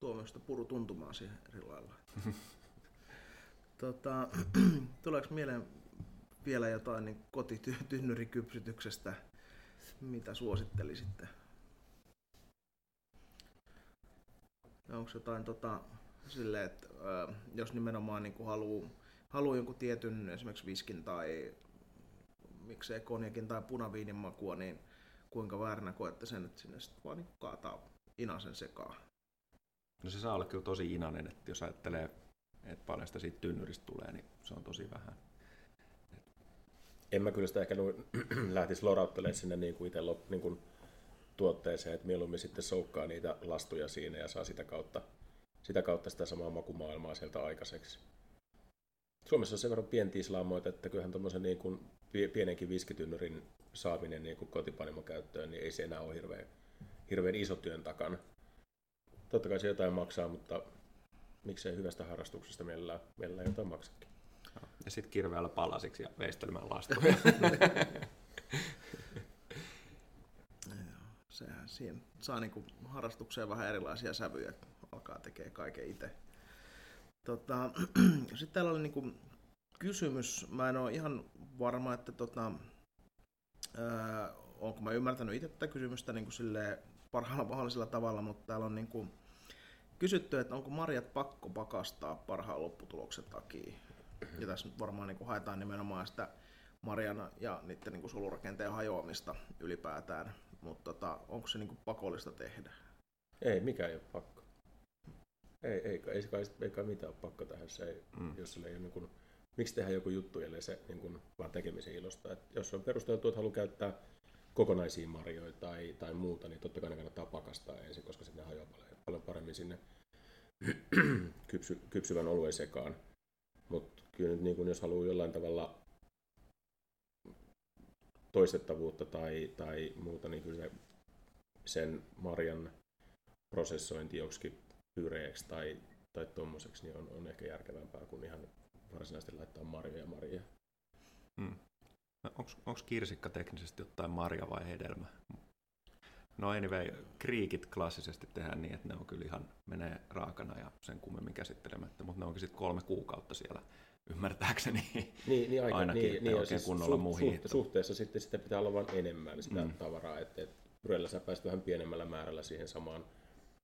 tuo myös sitä purutuntumaa siihen eri lailla. tota, tuleeko mieleen vielä jotain niin kotitynnerikypsytyksestä, mitä suosittelisitte? Onko jotain tota, silleen, että jos nimenomaan niin haluaa haluu jonkun tietyn esimerkiksi viskin tai miksei konjakin tai punaviinin makua, niin kuinka vääränä koette sen, että sinne sitten vaan niin kaataa inasen sekaan? No se saa olla kyllä tosi inanen, että jos ajattelee, että paljon sitä siitä tynnyristä tulee, niin se on tosi vähän. En mä kyllä sitä ehkä lähtisi lorauttelemaan sinne niin kuin itse niin kuin tuotteeseen, että mieluummin sitten soukkaa niitä lastuja siinä ja saa sitä kautta, sitä kautta sitä samaa makumaailmaa sieltä aikaiseksi. Suomessa on sen verran pientiislaamoita, että kyllähän tuommoisen niin kuin pienenkin viskitynnyrin saaminen niin kuin kotipanimon käyttöön, niin ei se enää ole hirveän, hirveän iso työn takana. Totta kai se jotain maksaa, mutta miksei hyvästä harrastuksesta mielellään, mielellään jotain maksakin. Ja sitten kirveellä palasiksi ja veistelemään lastuja. Sehän siinä saa niinku harrastukseen vähän erilaisia sävyjä, kun alkaa tekee kaiken itse. Tota, sitten täällä oli niinku kysymys, mä en ole ihan varma, että tota, ää, onko mä ymmärtänyt itse tätä kysymystä niin kuin parhaalla mahdollisella tavalla, mutta täällä on niin kuin kysytty, että onko marjat pakko pakastaa parhaan lopputuloksen takia. Ja tässä nyt varmaan niin kuin haetaan nimenomaan sitä marjana ja niiden niin kuin solurakenteen hajoamista ylipäätään, mutta tota, onko se niin kuin pakollista tehdä? Ei, mikä ei ole pakko. Ei, ei, ei, ei, ei kai mitään ole pakko tehdä, se ei, mm. jos se ei ole niin kuin miksi tehdä joku juttu, ellei se niin kuin, vaan tekemisen ilosta. Et jos on perusteltu, että haluaa käyttää kokonaisia marjoja tai, tai muuta, niin totta kai ne kannattaa pakastaa ensin, koska sitten ne hajoaa paljon, paljon paremmin sinne kypsy, kypsyvän oluen sekaan. Mutta kyllä nyt niin kun jos haluaa jollain tavalla toistettavuutta tai, tai muuta, niin kyllä se, sen marjan prosessointi joksikin pyreeksi tai, tai tuommoiseksi niin on, on ehkä järkevämpää kuin ihan varsinaisesti laittaa marjoja marjoja. Hmm. Onko kirsikka teknisesti jotain marja vai hedelmä? No anyway, kriikit klassisesti tehdään niin, että ne on kyllä ihan, menee raakana ja sen kummemmin käsittelemättä, mutta ne onkin sitten kolme kuukautta siellä ymmärtääkseni niin, niin aika, ainakin, niin, niin, oikein siis kunnolla su, muihin. Su, suhteessa sitten sitä pitää olla vain enemmän sitä mm. tavaraa, että et purella sä pääset vähän pienemmällä määrällä siihen samaan,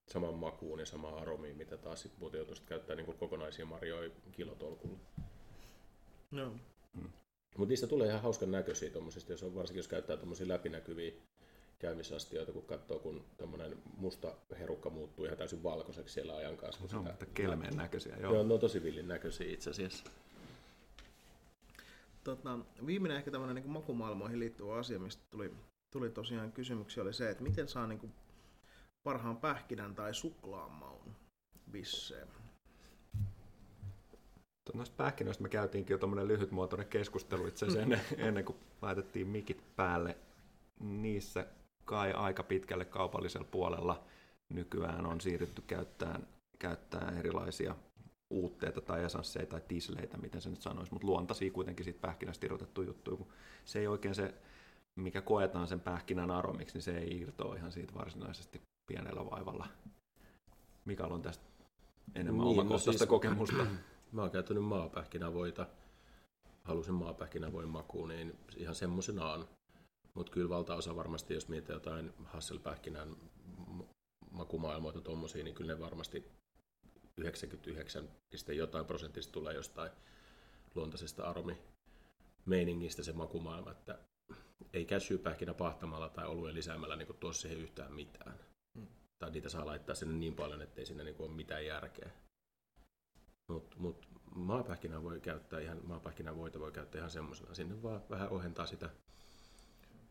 samaan makuun ja samaan aromiin, mitä taas sitten muuten joutuisit käyttää niin kokonaisia marjoja kilotolkulla. No. Mm. Mutta niistä tulee ihan hauskan näköisiä tuommoisista, jos on, varsinkin jos käyttää tuommoisia läpinäkyviä käymisastioita, kun katsoo, kun tämmöinen musta herukka muuttuu ihan täysin valkoiseksi siellä ajan kanssa. Se on sitä... kelmeen näköisiä, joo. joo. ne on tosi villin näköisiä itse asiassa. Tota, viimeinen ehkä tämmöinen niin makumaailmoihin liittyvä asia, mistä tuli, tuli tosiaan kysymyksiä, oli se, että miten saa niin kuin parhaan pähkinän tai suklaan maun bisseen. Noista pähkinöistä me käytiinkin jo tuommoinen lyhytmuotoinen keskustelu itse asiassa ennen, ennen kuin laitettiin mikit päälle. Niissä kai aika pitkälle kaupallisella puolella nykyään on siirrytty käyttämään, käyttämään erilaisia uutteita tai esansseja tai tisleitä, miten se nyt sanoisi, mutta luontaisia kuitenkin siitä pähkinästä irrotettu juttu. Kun se ei oikein se, mikä koetaan sen pähkinän aromiksi, niin se ei irtoa ihan siitä varsinaisesti pienellä vaivalla. Mikael on tästä enemmän niin, omakohtaista no siis, kokemusta. Mä oon käyttänyt maapähkinävoita, halusin maapähkinävoin makuun, niin ihan semmoisenaan. Mutta kyllä valtaosa varmasti, jos mietitään jotain Hasselpähkinän makumaailmoita tuommoisia, niin kyllä ne varmasti 99 jotain prosenttista tulee jostain luontaisesta aromi meiningistä se makumaailma, että ei cashew-pähkinä pahtamalla tai oluen lisäämällä niin tuossa siihen yhtään mitään. Hmm. Tai niitä saa laittaa sinne niin paljon, ettei siinä niin ole mitään järkeä. Mutta mut, maapähkinä voi käyttää ihan, voita voi käyttää ihan semmoisena. Sinne vaan vähän ohentaa sitä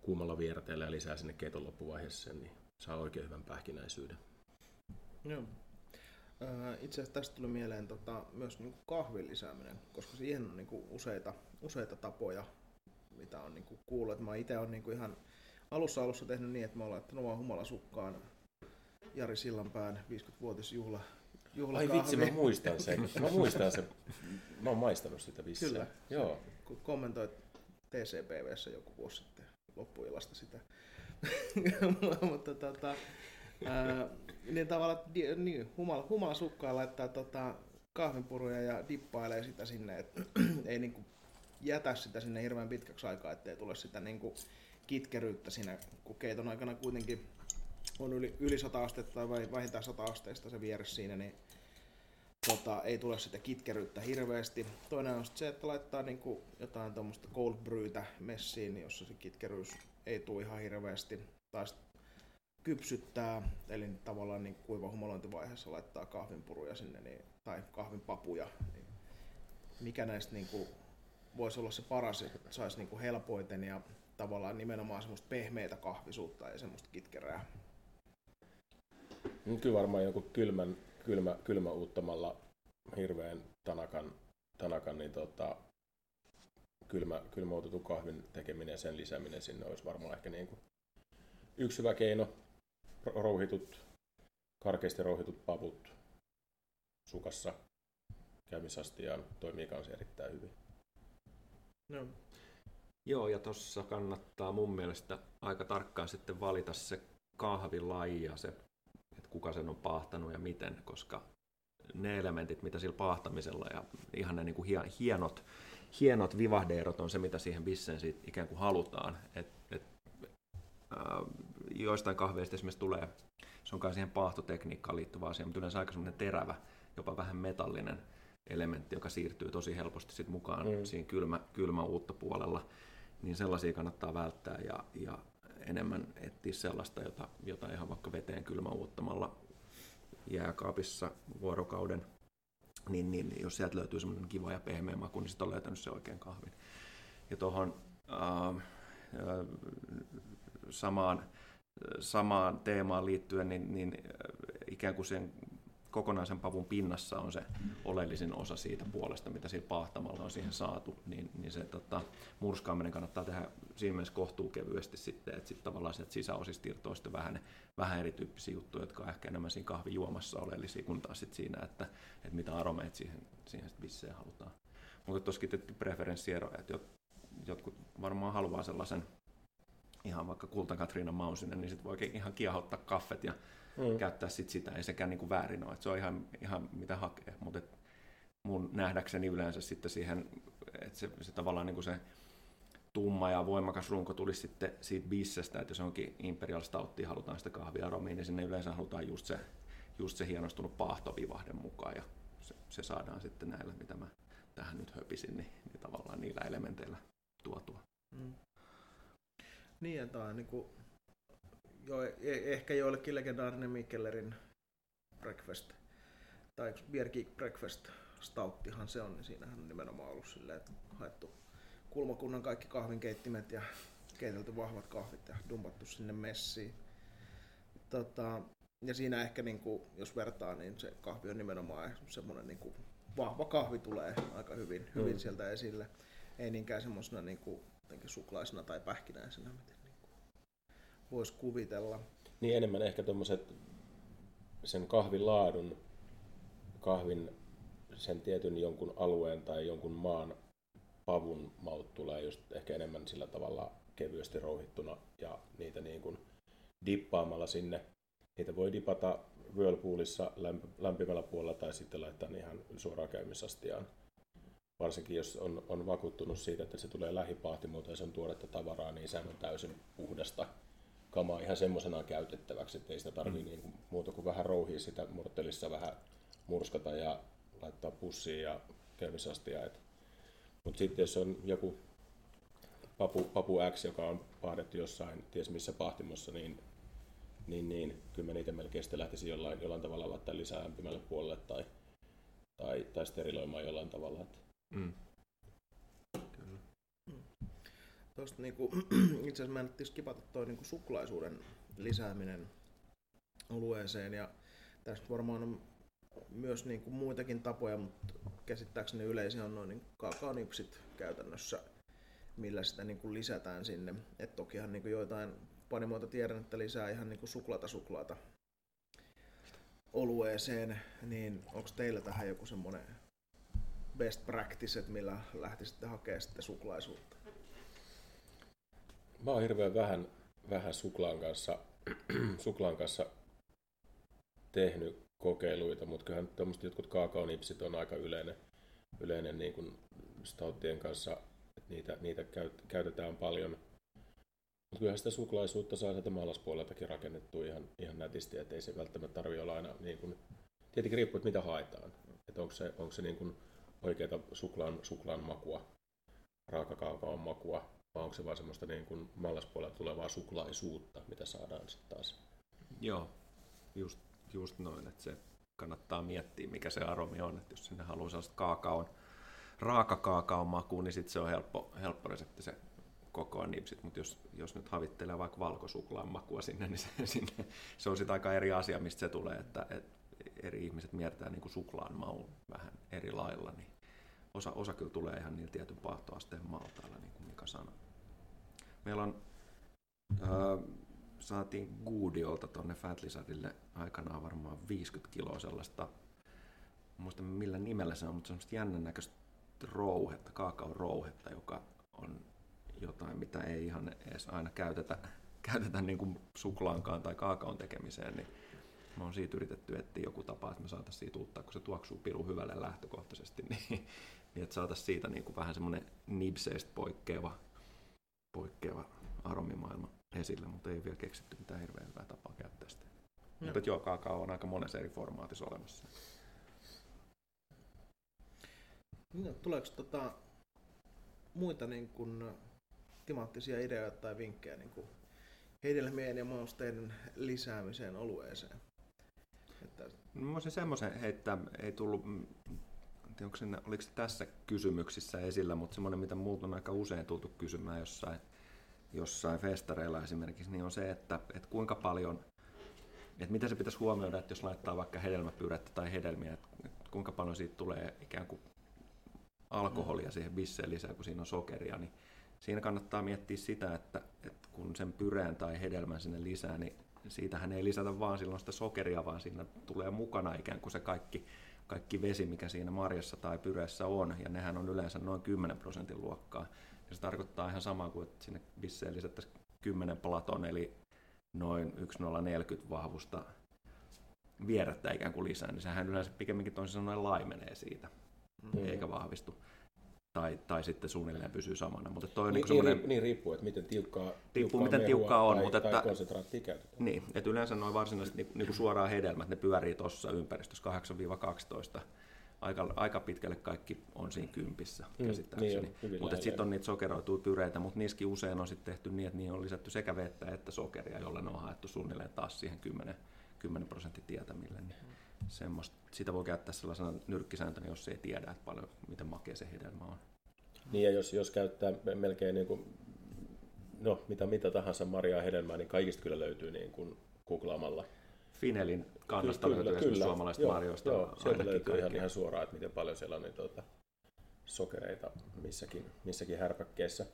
kuumalla vierteellä ja lisää sinne keiton loppuvaiheessa sen, niin saa oikein hyvän pähkinäisyyden. Joo. Itse asiassa tästä tuli mieleen tota, myös niin kahvin lisääminen, koska siihen on niin kuin useita, useita tapoja, mitä on niin kuin kuullut. Mä itse olen niin kuin ihan alussa alussa tehnyt niin, että mä olen laittanut vaan humalasukkaan Jari Sillanpään 50-vuotisjuhla Ai vitsi, mä muistan sen. Mä muistan sen. Mä oon maistanut sitä vissiin. Kyllä. Joo. Kun kommentoit TCPVssä joku vuosi sitten loppuilasta sitä. Mutta tota, ää, niin tavallaan niin, humala, humala sukkaa laittaa tota, kahvinpuruja ja dippailee sitä sinne, että ei niinku jätä sitä sinne hirveän pitkäksi aikaa, ettei tule sitä niinku kitkeryyttä siinä, kun keiton aikana kuitenkin on yli, yli 100 astetta tai vähintään 100 asteista se vieressä siinä, niin tota, ei tule sitä kitkeryyttä hirveästi. Toinen on se, että laittaa niinku jotain tuommoista cold brewtä messiin, jossa se kitkeryys ei tule ihan hirveästi. Tai kypsyttää, eli tavallaan niin kuiva humalointivaiheessa laittaa kahvinpuruja sinne niin, tai kahvinpapuja. Niin mikä näistä niin kuin, voisi olla se paras, että saisi niin kuin helpoiten ja tavallaan nimenomaan semmoista pehmeitä kahvisuutta ja semmoista kitkerää. Kyllä varmaan joku kylmän kylmä, kylmä uuttamalla hirveän tanakan, tanakan niin tota, kylmä, kylmäutetun kahvin tekeminen ja sen lisääminen sinne olisi varmaan ehkä niin kuin yksi hyvä keino. Rouhitut, karkeasti rouhitut paput sukassa käymisastiaan toimii kanssa erittäin hyvin. No. Joo, ja tuossa kannattaa mun mielestä aika tarkkaan sitten valita se kahvilaji ja se, että kuka sen on pahtanut ja miten, koska ne elementit, mitä sillä pahtamisella ja ihan ne niin kuin hienot, hienot vivahdeerot on se, mitä siihen bisseen ikään kuin halutaan. Et, et, äh, joistain kahveista esimerkiksi tulee, se on kai siihen paahtotekniikkaan liittyvä asia, mutta yleensä aika semmoinen terävä, jopa vähän metallinen elementti, joka siirtyy tosi helposti sit mukaan mm. siinä kylmä, kylmä uutta puolella, niin sellaisia kannattaa välttää ja, ja enemmän etsiä sellaista, jota, jota ihan vaikka veteen kylmä uuttamalla jääkaapissa vuorokauden, niin, niin jos sieltä löytyy semmoinen kiva ja pehmeä maku, niin sitten on löytänyt se oikein kahvin. Ja tuohon äh, äh, samaan, samaan teemaan liittyen, niin, niin äh, ikään kuin sen kokonaisen pavun pinnassa on se oleellisin osa siitä puolesta, mitä siinä paahtamalla on siihen saatu, niin, niin se tota, murskaaminen kannattaa tehdä siinä mielessä kohtuu kevyesti sitten, että sitten tavallaan sieltä sisäosista irtoaa sitten vähän, vähän erityyppisiä juttuja, jotka on ehkä enemmän siinä kahvijuomassa oleellisia, kuin taas sitten siinä, että, että mitä aromeet siihen, siihen sitten halutaan. Mutta tuossakin tietty preferenssieroja, että jotkut varmaan haluaa sellaisen ihan vaikka Kulta Katriina Mausinen, niin sitten voi ihan kiehottaa kaffet ja mm. käyttää sit sitä, ei sekään niinku väärin ole. Et se on ihan, ihan mitä hakee, mutta mun nähdäkseni yleensä sitten siihen, että se, se tavallaan niinku se tumma ja voimakas runko tulisi sitten siitä bissestä, että jos onkin Imperial Stouttia, halutaan sitä kahviaromiin, niin sinne yleensä halutaan just se, just se hienostunut paahtovivahde mukaan, ja se, se saadaan sitten näillä, mitä mä tähän nyt höpisin, niin, niin tavallaan niillä elementeillä tuotua. Mm. Niin, että on niin kuin jo, e- ehkä joillekin legendaarinen Mikkellerin breakfast tai Beer Geek Breakfast Stouttihan se on, niin siinähän on nimenomaan ollut silleen, että haettu kulmakunnan kaikki kahvinkeittimet ja keitelty vahvat kahvit ja dumpattu sinne messiin. Tota, ja siinä ehkä, niin kuin, jos vertaa, niin se kahvi on nimenomaan semmoinen niin kuin, vahva kahvi tulee aika hyvin, hyvin mm. sieltä esille. Ei niinkään semmoisena niin kuin, suklaisena tai pähkinäisenä, miten voisi kuvitella. Niin enemmän ehkä tuommoiset sen kahvin laadun, kahvin sen tietyn jonkun alueen tai jonkun maan pavun maut tulee just ehkä enemmän sillä tavalla kevyesti rouhittuna ja niitä niin kuin dippaamalla sinne. Niitä voi dipata Whirlpoolissa lämpimällä puolella tai sitten laittaa ihan suoraan käymisastiaan. Varsinkin jos on, on vakuuttunut siitä, että se tulee lähipaahtimuuta ja se on tuoretta tavaraa, niin sehän on täysin puhdasta kamaa ihan semmoisena käytettäväksi, että ei sitä tarvitse mm. niin muuta kuin vähän rouhia sitä morttelissa, vähän murskata ja laittaa pussiin ja käymisastia. Mutta sitten jos on joku papu, papu X, joka on paahdettu jossain, ties missä pahtimossa, niin, niin, niin kyllä mä niitä melkein sitten lähtisin jollain, jollain tavalla laittaa lisää lämpimälle puolelle tai, tai, tai steriloimaan jollain tavalla. Että. Mm. Tuosta niinku, itse asiassa mä en skipata toi niinku suklaisuuden lisääminen olueeseen ja tästä varmaan on myös niinku muitakin tapoja, mutta käsittääkseni yleisin on noin niin kaakaonipsit käytännössä, millä sitä niinku lisätään sinne. Et tokihan niinku joitain panimoita tiedän, että lisää ihan niinku suklaata suklaata olueeseen, niin onko teillä tähän joku semmoinen best practice, millä lähtisitte hakemaan sitten suklaisuutta? Mä oon hirveän vähän, vähän suklaan, kanssa, suklaan kanssa tehnyt kokeiluita, mutta kyllähän tuommoiset jotkut kaakaonipsit on aika yleinen, yleinen niin kuin stouttien kanssa, että niitä, niitä käytetään paljon. Mutta kyllähän sitä suklaisuutta saa sieltä maalaspuoleltakin rakennettua ihan, ihan nätisti, että ei se välttämättä tarvitse olla aina niin kuin, tietenkin riippuu, että mitä haetaan. Että onko se, onko se niin kuin oikeata suklaan, suklaan makua, raakakaakaon makua, vai onko se vaan semmoista niin kuin mallaspuolella tulevaa suklaisuutta, mitä saadaan sitten taas? Joo, just, just noin, että se kannattaa miettiä, mikä se aromi on, että jos sinne haluaa sellaista kaakaon, raakakaakaon makuun, niin sitten se on helppo, helppo resepti se kokoa nipsit, mutta jos, jos nyt havittelee vaikka valkosuklaan makua sinne, niin se, sinne, se on sitten aika eri asia, mistä se tulee, että, että eri ihmiset miertää niin suklaan maun vähän eri lailla, niin osa, osa kyllä tulee ihan niin tietyn paahtoasteen maltailla, niin kuin Mika sanoi. Meillä on, äh, saatiin Goodiolta tuonne Fat Lizardille aikanaan varmaan 50 kiloa sellaista, muista millä nimellä se on, mutta semmoista jännän näköistä rouhetta, kaakaon rouhetta, joka on jotain, mitä ei ihan edes aina käytetä, käytetä niin kuin suklaankaan tai kaakaon tekemiseen, niin me on siitä yritetty etsiä joku tapa, että me saataisiin siitä uutta, kun se tuoksuu piru hyvälle lähtökohtaisesti, niin, niin että saataisiin siitä niin kuin vähän semmoinen nipseistä poikkeava, poikkeava aromimaailma esille, mutta ei vielä keksitty mitään hirveän hyvää tapaa käyttää sitä. No. Mutta joo, kaakao on aika monessa eri formaatissa olemassa. No, tuleeko tota, muita niin kuin, timaattisia ideoita tai vinkkejä niin kuin hedelmien ja mausteiden lisäämiseen olueeseen? Että... No, mä voisin semmoisen heittää, ei tullut, onko se, oliko se tässä kysymyksissä esillä, mutta semmoinen, mitä muut on aika usein tultu kysymään jossain, jossain festareilla esimerkiksi, niin on se, että, että kuinka paljon, että mitä se pitäisi huomioida, että jos laittaa vaikka hedelmäpyrättä tai hedelmiä, että kuinka paljon siitä tulee ikään kuin alkoholia siihen bisseen lisää, kun siinä on sokeria, niin siinä kannattaa miettiä sitä, että, että kun sen pyreen tai hedelmän sinne lisää, niin siitähän ei lisätä vaan silloin sitä sokeria, vaan siinä tulee mukana ikään kuin se kaikki, kaikki vesi, mikä siinä marjassa tai pyreessä on, ja nehän on yleensä noin 10 prosentin luokkaa. Ja se tarkoittaa ihan samaa kuin, että sinne bisseen lisättäisiin 10 platon, eli noin 1040 vahvusta vierettä ikään kuin lisää, niin sehän yleensä pikemminkin toisin sanoen laimenee siitä, mm. eikä vahvistu tai, tai sitten suunnilleen pysyy samana. Mutta toi on niin, niin, niin, niin, riippuu, että miten tiukkaa, riippuu, miten tiukkaa on, tai, mutta tai konsentraattia käytetään. Niin, että yleensä noin varsinaiset niin, niin kuin suoraan hedelmät, ne pyörii tuossa ympäristössä 8-12. Aika, aika pitkälle kaikki on siinä kympissä mm, käsittääkseni. Niin mutta sitten on niitä sokeroituja pyreitä, mutta niissäkin usein on sitten tehty niin, että niihin on lisätty sekä vettä että sokeria, jolla ne on haettu suunnilleen taas siihen 10, 10 prosentin tietämille. Niin semmoista, sitä voi käyttää sellaisena nyrkkisääntönä, jos ei tiedä, että paljon, miten makea se hedelmä on. Niin ja jos, jos käyttää melkein niin kuin, no, mitä, mitä tahansa marjaa hedelmää, niin kaikista kyllä löytyy niin kuin googlaamalla. Finelin kannasta kyllä, löytyy kyllä, suomalaisista joo, marjoista. Joo, sieltä löytyy ihan, ihan suoraan, että miten paljon siellä on niin, tuota, sokereita missäkin, missäkin härpäkkeessä.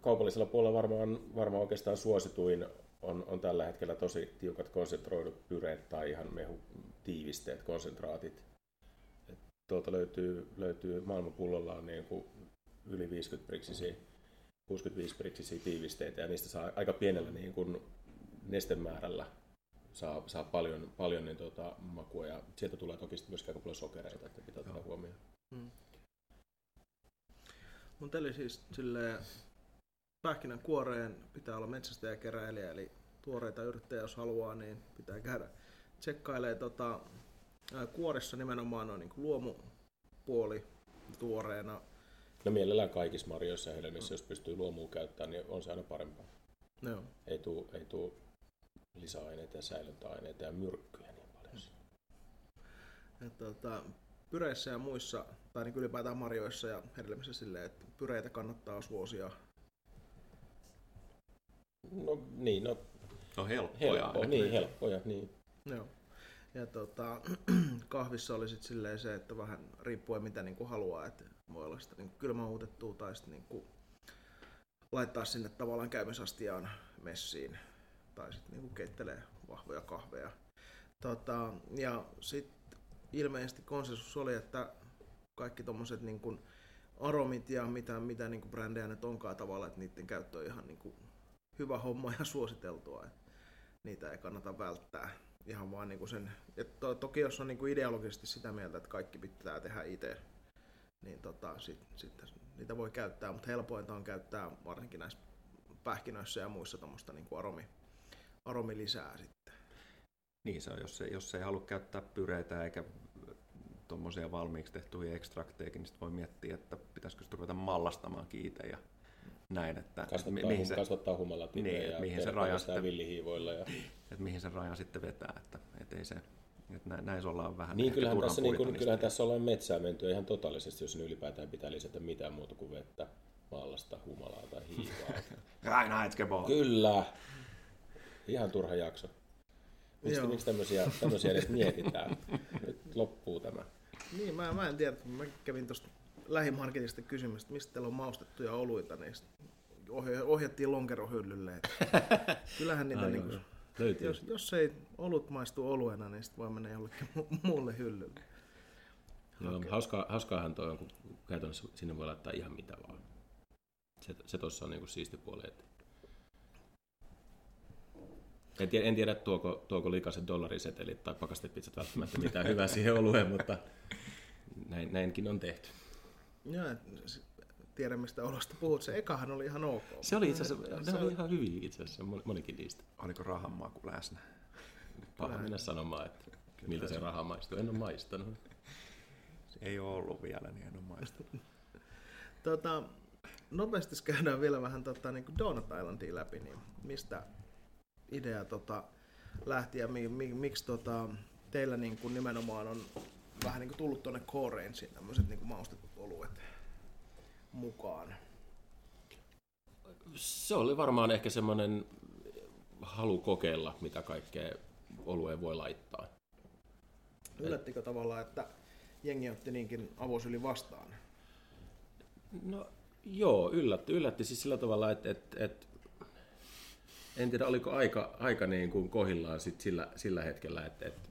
Kaupallisella puolella varmaan, varmaan oikeastaan suosituin on, on tällä hetkellä tosi tiukat konsentroidut pyreet tai ihan mehu tiivisteet, konsentraatit. Et tuolta löytyy, löytyy maailmanpullollaan niin kuin yli 50 priksisiä, 65 priksisiä tiivisteitä ja niistä saa aika pienellä niin kuin nestemäärällä saa, saa paljon, paljon niin tuota, makua ja sieltä tulee toki myös aika paljon sokereita, että pitää ottaa huomioon. Hmm. Mutta eli siis silleen, pähkinän kuoreen pitää olla metsästäjäkeräilijä, eli tuoreita yrttejä jos haluaa, niin pitää käydä tsekkailee tota, kuoressa nimenomaan on niin luomupuoli tuoreena. No mielellään kaikissa marjoissa ja hedelmissä, jos pystyy luomua käyttämään, niin on se aina parempaa. No. Ei tule ei tuu lisäaineita ja säilöntäaineita ja myrkkyjä niin paljon. Ja, tota, pyreissä ja muissa, tai niin ylipäätään marjoissa ja hedelmissä silleen, että pyreitä kannattaa suosia. No niin, no No helppoja. Helppo, niin, helppoja, niin. Joo. Ja tota, kahvissa oli sitten silleen se, että vähän riippuen mitä niinku haluaa, että voi olla sitä niinku kylmäuutettua tai sitten niinku laittaa sinne tavallaan käymisastiaan messiin tai sitten niinku keittelee vahvoja kahveja. Tota, ja sitten ilmeisesti konsensus oli, että kaikki tuommoiset niinku aromit ja mitä, mitä niinku brändejä nyt onkaan tavallaan, että niiden käyttö on ihan niinku hyvä homma ja suositeltua. Että niitä ei kannata välttää. Ihan vaan niin kuin sen, että to, toki jos on niin kuin ideologisesti sitä mieltä, että kaikki pitää tehdä itse, niin tota, sitten sit, niitä voi käyttää, mutta helpointa on käyttää varsinkin näissä pähkinöissä ja muissa tuommoista niin aromi, aromi lisää sitten. Niin se on, jos ei, jos ei halua käyttää pyreitä eikä tuommoisia valmiiksi tehtyjä ekstrakteja, niin sitten voi miettiä, että pitäisikö sitä ruveta mallastamaan kiite ja näin, että kasvattaa, mihin se, kasvattaa humalat niin, ja mihin se raja sitten, villihiivoilla. Ja... Että mihin se raja sitten vetää, että, että ei se, että näin, näin ollaan vähän niin, kyllähän tässä, niin kuin, kyllähän tässä ollaan metsää menty ihan totaalisesti, jos ylipäätään pitää lisätä mitään muuta kuin vettä, maallasta, humalaa tai hiivaa. Aina etskeball. Kyllä. Ihan turha jakso. Miksi, miksi tämmöisiä, tämmöisiä edes mietitään? Nyt loppuu tämä. Niin, mä, mä en tiedä. Mä kävin tuosta lähimarketista kysymys, mistä teillä on maustettuja oluita, niin ohjattiin lonkerohyllylle. Kyllähän niitä, niin kuin, jos, jos ei olut maistu oluena, niin sitten voi mennä jollekin muulle hyllylle. Joo, hauskaa, hauskaahan toi on, kun käytännössä sinne voi laittaa ihan mitä vaan. Se, se tuossa on niinku siisti puoli. Että... En tiedä, en tiedä tuoko, tuoko likaiset dollarisetelit tai pakastepizzat välttämättä mitään hyvää siihen olueen, mutta näin, näinkin on tehty. Joo, tiedän mistä olosta puhut. Se ekahan oli ihan ok. Se oli itse asiassa, Se ne oli oli- ihan hyviä itse asiassa, moni- monikin niistä. Oliko rahanmaku läsnä? Paha mennä sanomaan, että miltä se raha maistuu. En ole maistanut. Ei ole ollut vielä, niin en ole maistanut. Tota, nopeasti käydään vielä vähän tota, niin Donut Islandia läpi, niin mistä idea tota, lähti ja mi, mi, miksi tota, teillä niin kuin nimenomaan on vähän niin kuin tullut tuonne Core Rangeen tämmöiset niin maustetut oluet mukaan? Se oli varmaan ehkä semmoinen halu kokeilla, mitä kaikkea olueen voi laittaa. Yllättikö tavallaan, että jengi otti niinkin avosyli vastaan? No joo, yllätti, yllätti siis sillä tavalla, että, että, että en tiedä oliko aika, aika niin kuin kohillaan sit sillä, sillä hetkellä, että, että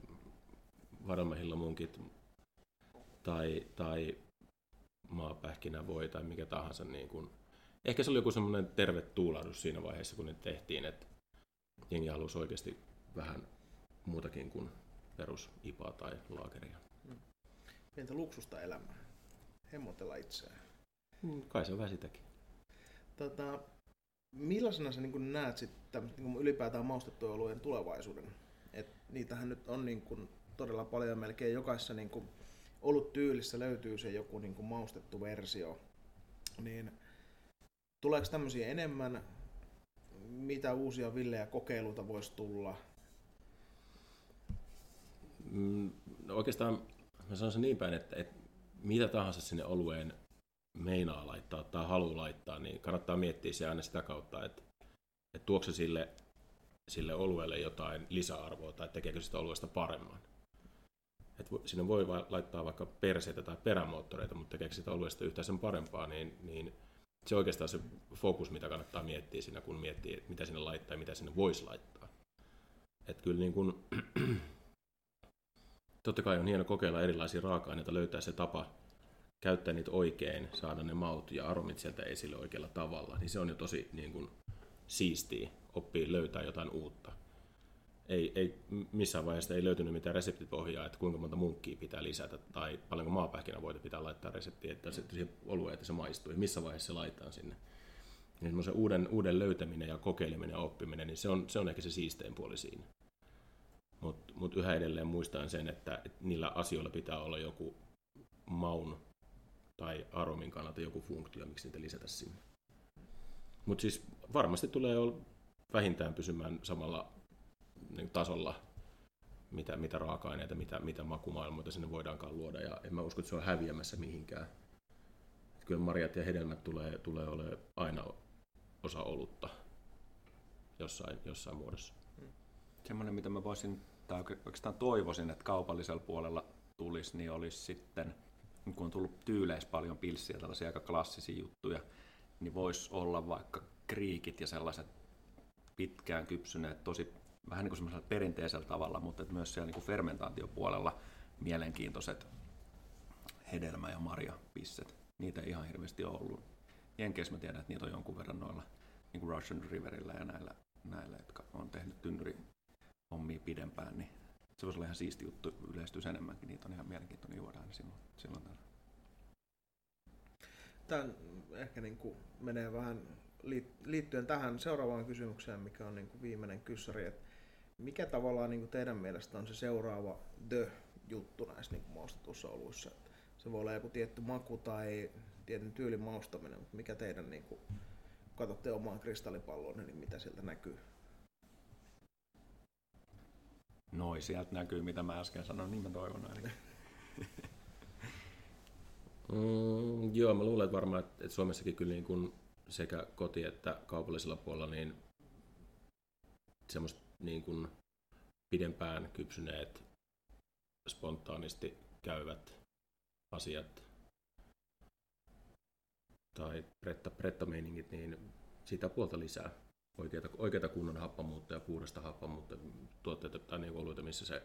vadomehilla munkit tai, tai maapähkinä voi tai mikä tahansa. Niin kuin, ehkä se oli joku semmoinen terve tuulahdus siinä vaiheessa, kun ne tehtiin, että jengi halusi oikeasti vähän muutakin kuin perus IPA tai laakeria. Pientä luksusta elämää. Hemmotella itseään. Mm, Kai se on vähän sitäkin. Tota, millaisena sä niin näet sitten niin ylipäätään maustettujen olujen tulevaisuuden? Et niitähän nyt on niin kuin todella paljon, melkein jokaisessa niin kuin ollut tyylissä löytyy se joku niin kuin maustettu versio. Niin tuleeko tämmöisiä enemmän? Mitä uusia villejä kokeiluita voisi tulla? Mm, no oikeastaan mä sanon sen niin päin, että, että mitä tahansa sinne olueen meinaa laittaa tai haluaa laittaa, niin kannattaa miettiä se aina sitä kautta, että, että tuokse se sille, sille olueelle jotain lisäarvoa tai tekeekö sitä olueesta paremman. Et vo- sinne voi laittaa vaikka perseitä tai perämoottoreita, mutta tekeekö sitä olueesta yhtään sen parempaa, niin, niin se on oikeastaan se fokus, mitä kannattaa miettiä siinä, kun miettii, että mitä sinne laittaa ja mitä sinne voisi laittaa. Että kyllä niin kuin, totta kai on hieno kokeilla erilaisia raaka-aineita, löytää se tapa käyttää niitä oikein, saada ne maut ja aromit sieltä esille oikealla tavalla, niin se on jo tosi niin kuin, siistiä, oppii löytää jotain uutta. Ei, ei missään vaiheessa ei löytynyt mitään reseptipohjaa, että kuinka monta munkkia pitää lisätä tai paljonko maapähkinävoita pitää laittaa reseptiin, että se siihen olueen, että se maistuu ja missä vaiheessa se laitetaan sinne. Niin semmoisen uuden, uuden löytäminen ja kokeileminen ja oppiminen, niin se on, se on ehkä se siistein puoli siinä. Mutta mut yhä edelleen muistan sen, että, niillä asioilla pitää olla joku maun tai aromin kannalta joku funktio, miksi niitä lisätä sinne. Mutta siis varmasti tulee olla vähintään pysymään samalla niin tasolla, mitä, mitä raaka-aineita, mitä, mitä makumaailmoita sinne voidaankaan luoda, ja en mä usko, että se on häviämässä mihinkään. Kyllä marjat ja hedelmät tulee, tulee olemaan aina osa olutta jossain, jossain muodossa. Semmoinen, mitä mä voisin, tai oike- oikeastaan toivoisin, että kaupallisella puolella tulisi, niin olisi sitten, kun on tullut tyyleissä paljon pilssiä, tällaisia aika klassisia juttuja, niin voisi olla vaikka kriikit ja sellaiset pitkään kypsyneet, tosi vähän niin kuin perinteisellä tavalla, mutta että myös siellä niin kuin fermentaatiopuolella mielenkiintoiset hedelmä- ja marjapisset. Niitä ei ihan hirveästi ole ollut. Jenkeissä mä tiedän, että niitä on jonkun verran noilla niin kuin Russian Riverillä ja näillä, näillä, jotka on tehnyt tynnyri hommia pidempään, niin se voisi olla ihan siisti juttu yleistyisi enemmänkin. Niitä on ihan mielenkiintoinen juoda aina silloin, silloin. Tämä ehkä niin kuin menee vähän liit- liittyen tähän seuraavaan kysymykseen, mikä on niin kuin viimeinen kyssäri, että mikä tavallaan niin kuin teidän mielestä on se seuraava the-juttu näissä niin maustetuissa oluissa? Se voi olla joku tietty maku tai tietyn tyylin maustaminen, mutta mikä teidän, niin kuin, kun katsotte omaan kristallipalloon, niin mitä sieltä näkyy? Noi, sieltä näkyy, mitä mä äsken sanoin, niin mä toivon ainakin. Mm, joo, mä luulen, että varmaan, että, että Suomessakin kyllä niin kuin sekä koti- että kaupallisella puolella niin semmoista niin kuin pidempään kypsyneet, spontaanisti käyvät asiat tai pretta, prettameiningit, niin sitä puolta lisää. Oikeita, oikeita kunnon happamuutta ja puhdasta happamuutta tuotteita tai niin oluita, missä se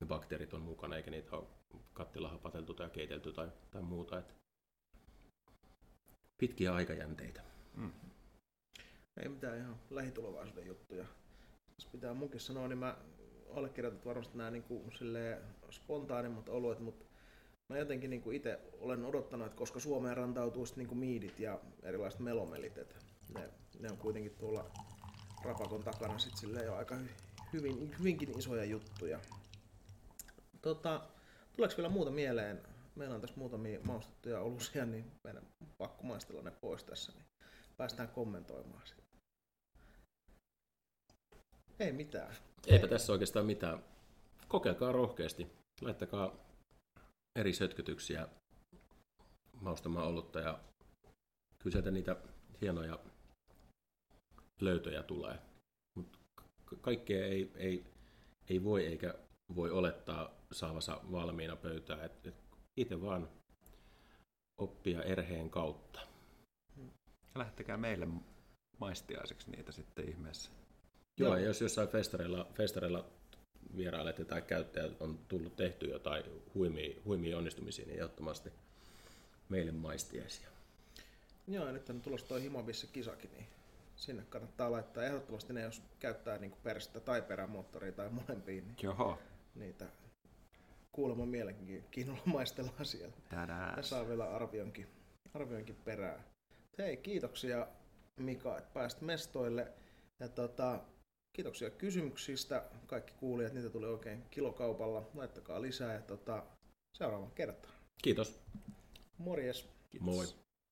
ne bakteerit on mukana, eikä niitä ole kattila hapateltu tai keitelty tai, tai muuta. Et pitkiä aikajänteitä. Mm. Ei mitään ihan lähitulevaisuuden juttuja. Jos pitää munkin sanoa, niin mä allekirjoitan varmasti nämä niin kuin, spontaanimmat oluet, mutta mä jotenkin niin kuin itse olen odottanut, että koska Suomeen rantautuu sitten niin kuin miidit ja erilaiset melomelit, että ne, ne on kuitenkin tuolla rapakon takana sit silleen jo aika hyvin, hyvinkin isoja juttuja. Tota, tuleeko vielä muuta mieleen? Meillä on tässä muutamia maustettuja olusia, niin meidän pakko maistella ne pois tässä, niin päästään kommentoimaan sitten. Ei mitään. Eipä tässä oikeastaan mitään. Kokeilkaa rohkeasti. Laittakaa eri sötkötyksiä maustamaan olutta ja kyllä sieltä niitä hienoja löytöjä tulee. Mut kaikkea ei, ei, ei voi eikä voi olettaa saavansa valmiina pöytää. Et, et itse vaan oppia erheen kautta. Lähtekää meille maistiaiseksi niitä sitten ihmeessä. Joo, ja jos jossain festareilla, festareilla vierailet tai käyttäjät on tullut tehty jotain huimia, huimia onnistumisia, niin ehdottomasti meille maistiaisia. Joo, ja nyt on tulossa toi Himobissa kisakin, niin sinne kannattaa laittaa ehdottomasti ne, jos käyttää niin perästä tai perämoottoria tai molempia, niin Joo. niitä kuulemma mielenkiinnolla maistellaan siellä. Ja saa vielä arvionkin, arvionkin perään. Hei, kiitoksia Mika, että pääsit mestoille. Ja tota, kiitoksia kysymyksistä. Kaikki kuulijat, niitä tuli oikein kilokaupalla. Laittakaa lisää ja tota, seuraavan kertaan. Kiitos. Morjes. Kiitos. Moi.